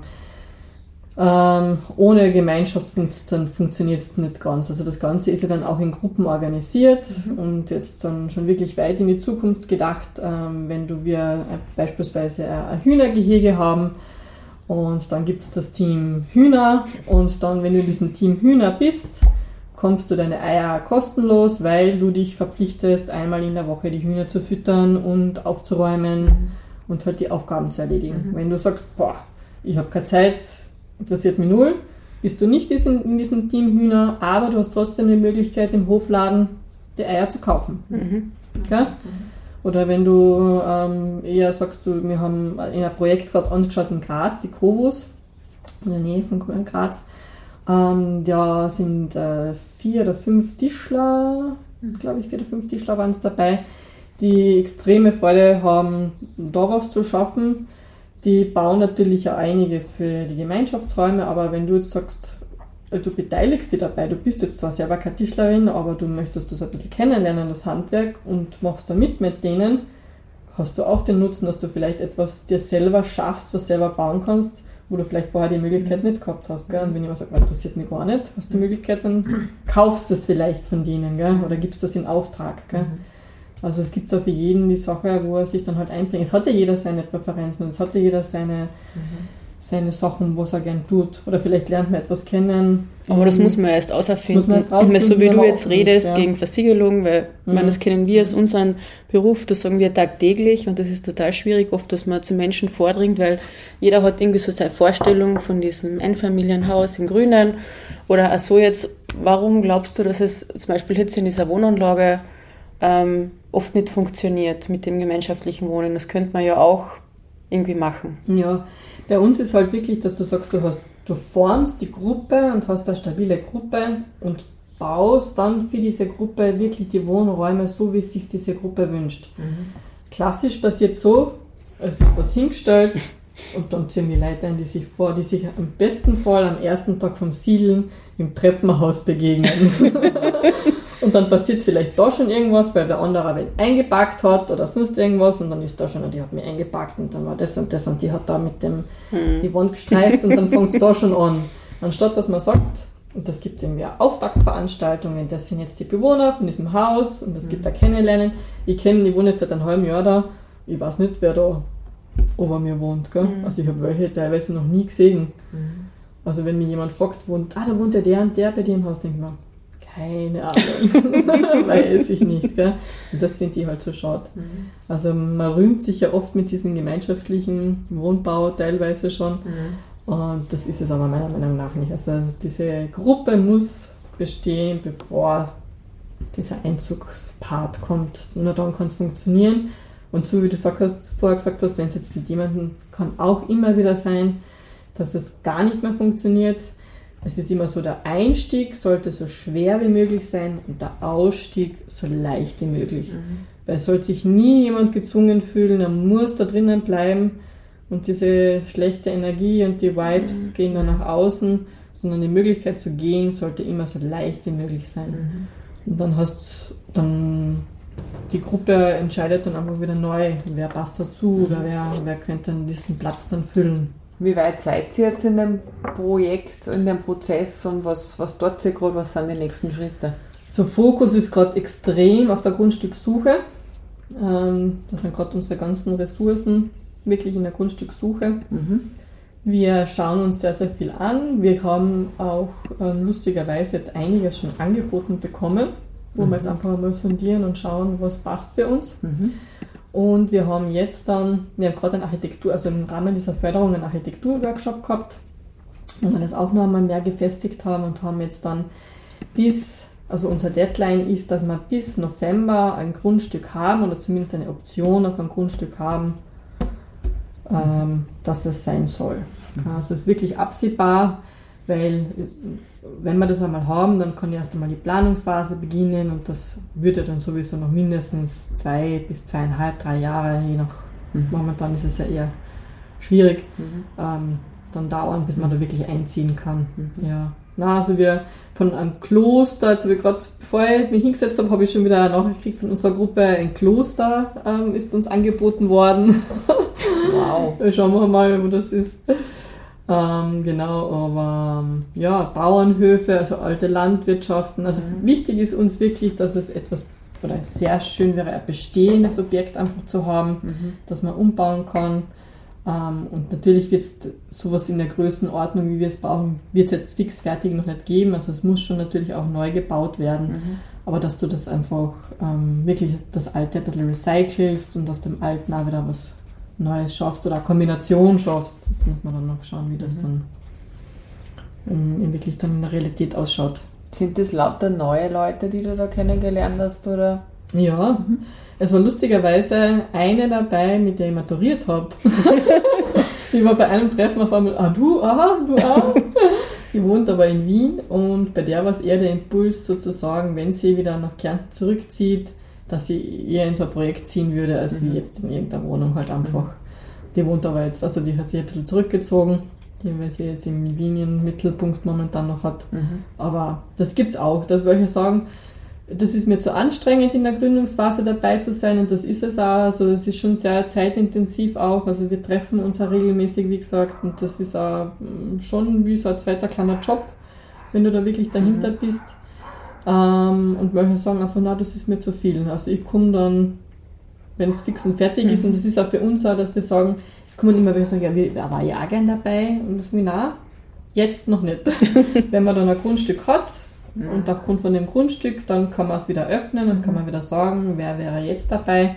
Speaker 5: ähm, ohne Gemeinschaft funkt, funktioniert es nicht ganz. Also das Ganze ist ja dann auch in Gruppen organisiert mhm. und jetzt dann schon wirklich weit in die Zukunft gedacht, ähm, wenn du wir äh, beispielsweise ein Hühnergehege haben, und dann gibt es das Team Hühner und dann, wenn du in diesem Team Hühner bist, kommst du deine Eier kostenlos, weil du dich verpflichtest, einmal in der Woche die Hühner zu füttern und aufzuräumen mhm. und halt die Aufgaben zu erledigen. Mhm. Wenn du sagst, boah, ich habe keine Zeit, interessiert mich null, bist du nicht in diesem Team Hühner, aber du hast trotzdem die Möglichkeit, im Hofladen die Eier zu kaufen. Mhm. Okay? Oder wenn du ähm, eher sagst, du, wir haben in einem Projekt gerade angeschaut in Graz, die Kovus, in der Nähe von Graz, ähm, da sind äh, vier oder fünf Tischler, glaube ich, vier oder fünf Tischler waren es dabei, die extreme Freude haben, da was zu schaffen. Die bauen natürlich auch einiges für die Gemeinschaftsräume, aber wenn du jetzt sagst, äh, du beteiligst dich dabei, du bist jetzt zwar selber keine Tischlerin, aber du möchtest das ein bisschen kennenlernen, das Handwerk, und machst da mit mit denen, hast du auch den Nutzen, dass du vielleicht etwas dir selber schaffst, was selber bauen kannst, wo du vielleicht vorher die Möglichkeit mhm. nicht gehabt hast. Gell? Und wenn jemand sagt, interessiert mich gar nicht, hast du die Möglichkeit, dann *clears throat* kaufst du es vielleicht von denen gell? oder gibst das in Auftrag. Gell? Mhm. Also es gibt da für jeden die Sache, wo er sich dann halt einbringt. Es hat ja jeder seine Präferenzen und es hat ja jeder seine, mhm. Seine Sachen, was er gern tut. Oder vielleicht lernt man etwas kennen,
Speaker 4: aber das muss man erst auserfinden. Muss man erst so wie du jetzt redest ja. gegen Versiegelung, weil mhm. man, das kennen wir als unseren Beruf, das sagen wir tagtäglich und das ist total schwierig, oft, dass man zu Menschen vordringt, weil jeder hat irgendwie so seine Vorstellung von diesem Einfamilienhaus im Grünen oder auch so jetzt, warum glaubst du, dass es zum Beispiel jetzt in dieser Wohnanlage ähm, oft nicht funktioniert mit dem gemeinschaftlichen Wohnen? Das könnte man ja auch irgendwie machen.
Speaker 5: Ja, bei uns ist halt wirklich, dass du sagst, du hast Du formst die Gruppe und hast eine stabile Gruppe und baust dann für diese Gruppe wirklich die Wohnräume so, wie es sich diese Gruppe wünscht. Mhm. Klassisch passiert so, es wird was hingestellt und dann ziehen die Leute ein, die sich vor, die sich im besten Fall am ersten Tag vom Siedeln im Treppenhaus begegnen. *laughs* Dann passiert vielleicht da schon irgendwas, weil der andere wen eingepackt hat oder sonst irgendwas und dann ist da schon, die hat mich eingepackt und dann war das und das und die hat da mit dem hm. die Wand gestreift und dann *laughs* fängt es da schon an. Anstatt dass man sagt, und das gibt irgendwie Auftaktveranstaltungen, das sind jetzt die Bewohner von diesem Haus und es gibt da Kennenlernen. Ich kenne, die wohnen jetzt seit einem halben Jahr da, ich weiß nicht, wer da ober mir wohnt. Gell? Mhm. Also ich habe welche teilweise noch nie gesehen. Mhm. Also wenn mich jemand fragt, wohnt, ah, da wohnt ja der und der bei dir im Haus, denke ich mir, keine Ahnung, *laughs* weiß ich nicht. Gell? Und das finde ich halt so schade. Mhm. Also man rühmt sich ja oft mit diesem gemeinschaftlichen Wohnbau teilweise schon. Mhm. Und das ist es aber meiner Meinung nach nicht. Also diese Gruppe muss bestehen, bevor dieser Einzugspart kommt. Nur dann kann es funktionieren. Und so wie du hast, vorher gesagt hast, wenn es jetzt mit jemandem kann auch immer wieder sein, dass es gar nicht mehr funktioniert es ist immer so, der Einstieg sollte so schwer wie möglich sein und der Ausstieg so leicht wie möglich. Mhm. Weil es soll sich nie jemand gezwungen fühlen, er muss da drinnen bleiben und diese schlechte Energie und die Vibes mhm. gehen dann nach außen, sondern die Möglichkeit zu gehen sollte immer so leicht wie möglich sein. Mhm. Und dann hast dann die Gruppe entscheidet dann einfach wieder neu, wer passt dazu oder wer, wer könnte diesen Platz dann füllen.
Speaker 3: Wie weit seid ihr jetzt in dem Projekt, in dem Prozess und was, was dort ihr gerade, was sind die nächsten Schritte?
Speaker 5: So Fokus ist gerade extrem auf der Grundstückssuche. Ähm, das sind gerade unsere ganzen Ressourcen wirklich in der Grundstückssuche. Mhm. Wir schauen uns sehr, sehr viel an. Wir haben auch ähm, lustigerweise jetzt einiges schon angeboten bekommen. wo wir jetzt einfach mal sondieren und schauen, was passt für uns.
Speaker 3: Mhm.
Speaker 5: Und wir haben jetzt dann, wir haben gerade eine Architektur, also im Rahmen dieser Förderung einen Architekturworkshop gehabt, wo wir das auch noch einmal mehr gefestigt haben und haben jetzt dann bis, also unser Deadline ist, dass wir bis November ein Grundstück haben oder zumindest eine Option auf ein Grundstück haben, ähm, dass es sein soll. Also es ist wirklich absehbar, weil wenn wir das einmal haben, dann kann erst einmal die Planungsphase beginnen und das würde dann sowieso noch mindestens zwei bis zweieinhalb, drei Jahre, je nach,
Speaker 3: Mhm.
Speaker 5: momentan ist es ja eher schwierig,
Speaker 3: Mhm.
Speaker 5: ähm, dann dauern, bis man da wirklich einziehen kann.
Speaker 3: Mhm.
Speaker 5: Ja. Na, also wir von einem Kloster, also wir gerade, bevor ich mich hingesetzt habe, habe ich schon wieder eine Nachricht gekriegt von unserer Gruppe, ein Kloster ähm, ist uns angeboten worden.
Speaker 3: Wow. *laughs*
Speaker 5: Schauen wir mal, wo das ist. Ähm, genau, aber ähm, ja, Bauernhöfe, also alte Landwirtschaften. Also wichtig ist uns wirklich, dass es etwas oder sehr schön wäre, ein bestehendes Objekt einfach zu haben,
Speaker 3: Mhm.
Speaker 5: das man umbauen kann. Ähm, und natürlich wird es sowas in der Größenordnung, wie wir es brauchen, wird es jetzt fix fertig noch nicht geben. Also es muss schon natürlich auch neu gebaut werden.
Speaker 3: Mhm.
Speaker 5: Aber dass du das einfach ähm, wirklich das Alte ein bisschen recycelst und aus dem Alten auch wieder was Neues schaffst oder eine Kombination schaffst. Das muss man dann noch schauen, wie das dann in, wirklich dann in der Realität ausschaut.
Speaker 3: Sind das lauter neue Leute, die du da kennengelernt hast, oder?
Speaker 5: Ja, es war lustigerweise eine dabei, mit der ich maturiert habe. *laughs* die war bei einem Treffen auf einmal, ah du, aha, du auch. Die wohnt aber in Wien und bei der war es eher der Impuls sozusagen, wenn sie wieder nach Kärnten zurückzieht, dass sie eher in so ein Projekt ziehen würde, als wie jetzt in irgendeiner Wohnung halt einfach. Die wohnt aber jetzt, also die hat sich ein bisschen zurückgezogen, die, weil sie jetzt im Wien Mittelpunkt momentan noch hat.
Speaker 3: Mhm.
Speaker 5: Aber das gibt's auch. Das wollte ich sagen, das ist mir zu anstrengend in der Gründungsphase dabei zu sein und das ist es auch. Also es ist schon sehr zeitintensiv auch. Also wir treffen uns auch regelmäßig, wie gesagt, und das ist auch mm, schon wie so ein zweiter kleiner Job, wenn du da wirklich dahinter bist. Ähm, und manche sagen einfach, na, das ist mir zu viel. Also ich komme dann, wenn es fix und fertig ist, und das ist auch für uns so, dass wir sagen, es kommen immer welche sagen, ja, wir, war ja auch gern dabei, und das na, jetzt noch nicht. *laughs* wenn man dann ein Grundstück hat, und aufgrund von dem Grundstück, dann kann man es wieder öffnen und kann man wieder sagen, wer wäre jetzt dabei.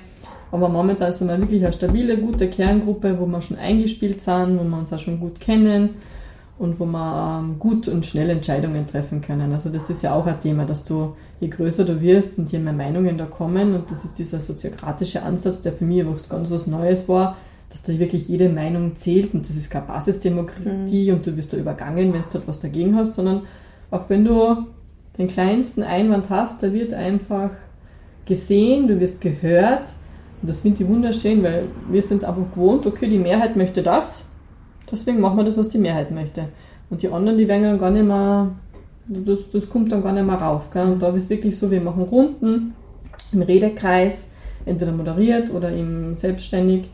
Speaker 5: Aber momentan sind wir wirklich eine stabile, gute Kerngruppe, wo wir schon eingespielt sind, wo wir uns auch schon gut kennen und wo wir ähm, gut und schnell Entscheidungen treffen können. Also das ist ja auch ein Thema, dass du, je größer du wirst und je mehr Meinungen da kommen, und das ist dieser soziokratische Ansatz, der für mich was ganz was Neues war, dass da wirklich jede Meinung zählt und das ist keine Basisdemokratie und du wirst da übergangen, wenn du dort was dagegen hast, sondern auch wenn du den kleinsten Einwand hast, da wird einfach gesehen, du wirst gehört. Und das finde ich wunderschön, weil wir sind es einfach gewohnt, okay, die Mehrheit möchte das, deswegen machen wir das, was die Mehrheit möchte. Und die anderen, die werden dann gar nicht mehr, das, das kommt dann gar nicht mehr rauf. Gell? Und da ist wirklich so, wir machen Runden im Redekreis, entweder moderiert oder im selbstständig,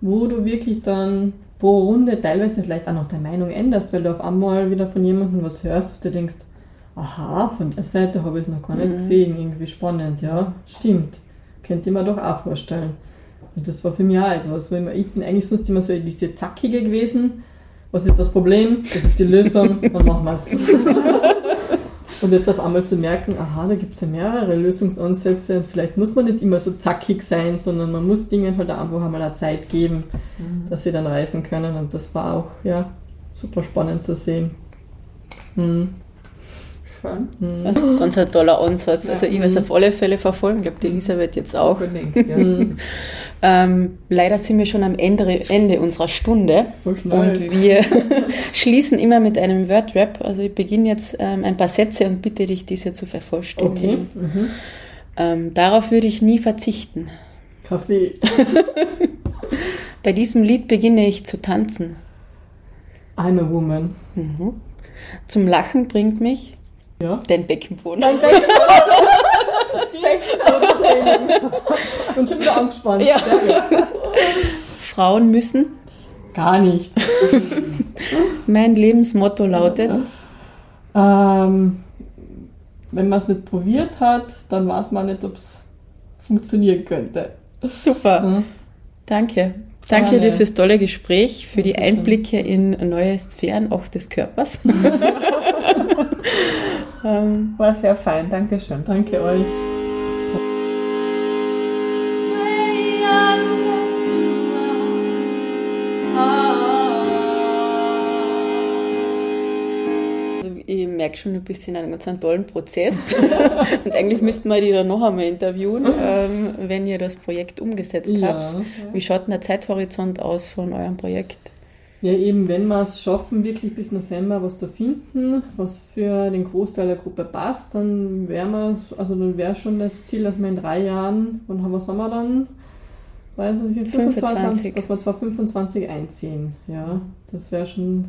Speaker 5: wo du wirklich dann pro Runde teilweise vielleicht auch noch deine Meinung änderst, weil du auf einmal wieder von jemandem was hörst, wo du denkst, aha, von der Seite habe ich es noch gar nicht gesehen, irgendwie spannend, ja, stimmt. Könnte ich mir doch auch vorstellen. Und das war für mich auch etwas, weil ich bin eigentlich sonst immer so diese Zackige gewesen. Was ist das Problem? Das ist die Lösung, *laughs* dann machen wir es. *laughs* Und jetzt auf einmal zu merken, aha, da gibt es ja mehrere Lösungsansätze und vielleicht muss man nicht immer so zackig sein, sondern man muss Dingen halt einfach einmal eine Zeit geben, dass sie dann reifen können. Und das war auch, ja, super spannend zu sehen. Hm.
Speaker 3: Schön.
Speaker 4: Also ganz ein toller Ansatz. Also ich werde es auf alle Fälle verfolgen, ich glaube die Elisabeth jetzt auch.
Speaker 3: Ja.
Speaker 4: Ähm, leider sind wir schon am Ende, Ende unserer Stunde
Speaker 5: Voll schnell.
Speaker 4: und wir *laughs* schließen immer mit einem Wordrap. Also ich beginne jetzt ähm, ein paar Sätze und bitte dich, diese zu
Speaker 5: Okay.
Speaker 4: vervollständigen.
Speaker 5: Mhm.
Speaker 4: Ähm, darauf würde ich nie verzichten.
Speaker 5: Kaffee. *laughs*
Speaker 4: Bei diesem Lied beginne ich zu tanzen.
Speaker 5: I'm a woman.
Speaker 4: Zum Lachen bringt mich
Speaker 5: Ja.
Speaker 4: dein Beckenboden.
Speaker 5: Und schon wieder angespannt.
Speaker 4: Ja. Frauen müssen.
Speaker 5: Gar nichts.
Speaker 4: Mein Lebensmotto lautet.
Speaker 5: Ähm, wenn man es nicht probiert hat, dann weiß man nicht, ob es funktionieren könnte.
Speaker 4: Super.
Speaker 5: Mhm.
Speaker 4: Danke. Danke
Speaker 5: Gerne.
Speaker 4: dir fürs tolle Gespräch, für die
Speaker 5: Dankeschön.
Speaker 4: Einblicke in neue Sphären auch des Körpers. *laughs*
Speaker 3: Ähm, War sehr fein, Dankeschön.
Speaker 5: Danke euch.
Speaker 4: ich merke schon, du bist in einem ganz tollen Prozess. *laughs* und eigentlich müssten wir die dann noch einmal interviewen, ähm, wenn ihr das Projekt umgesetzt ja. habt. Wie schaut denn der Zeithorizont aus von eurem Projekt?
Speaker 5: Ja, eben, wenn wir es schaffen, wirklich bis November was zu finden, was für den Großteil der Gruppe passt, dann wäre also dann wäre schon das Ziel, dass wir in drei Jahren, wann haben wir Sommer dann? 23, 25, 25. dass wir 2025 einziehen. Ja, das wäre schon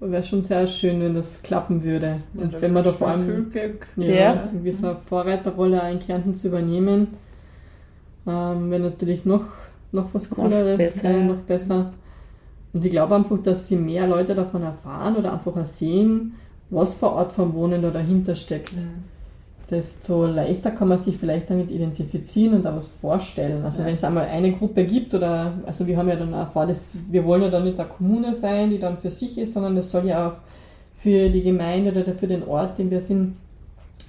Speaker 5: Wäre schon sehr schön, wenn das klappen würde. Ja, und wenn man da vor allem ja, ja. irgendwie so eine Vorreiterrolle in Kärnten zu übernehmen, ähm, wäre natürlich noch, noch was Cooleres, noch besser. Äh, noch besser. Und ich glaube einfach, dass je mehr Leute davon erfahren oder einfach sehen, was vor Ort vom Wohnen da dahinter steckt. Mhm desto leichter kann man sich vielleicht damit identifizieren und da was vorstellen. Also ja. wenn es einmal eine Gruppe gibt oder, also wir haben ja dann auch vor, das, wir wollen ja dann nicht eine Kommune sein, die dann für sich ist, sondern das soll ja auch für die Gemeinde oder für den Ort, den wir sind,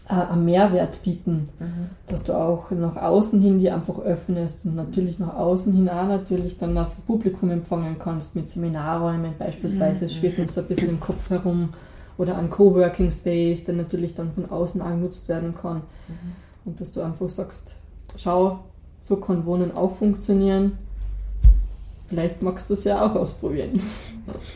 Speaker 5: einen Mehrwert bieten. Mhm. Dass du auch nach außen hin die einfach öffnest und natürlich nach außen hin auch natürlich dann auf Publikum empfangen kannst mit Seminarräumen beispielsweise. Mhm. Es schwirrt uns so ein bisschen im Kopf herum oder ein Coworking Space, der natürlich dann von außen genutzt werden kann. Mhm. Und dass du einfach sagst, schau, so kann Wohnen auch funktionieren. Vielleicht magst du es ja auch ausprobieren. *laughs*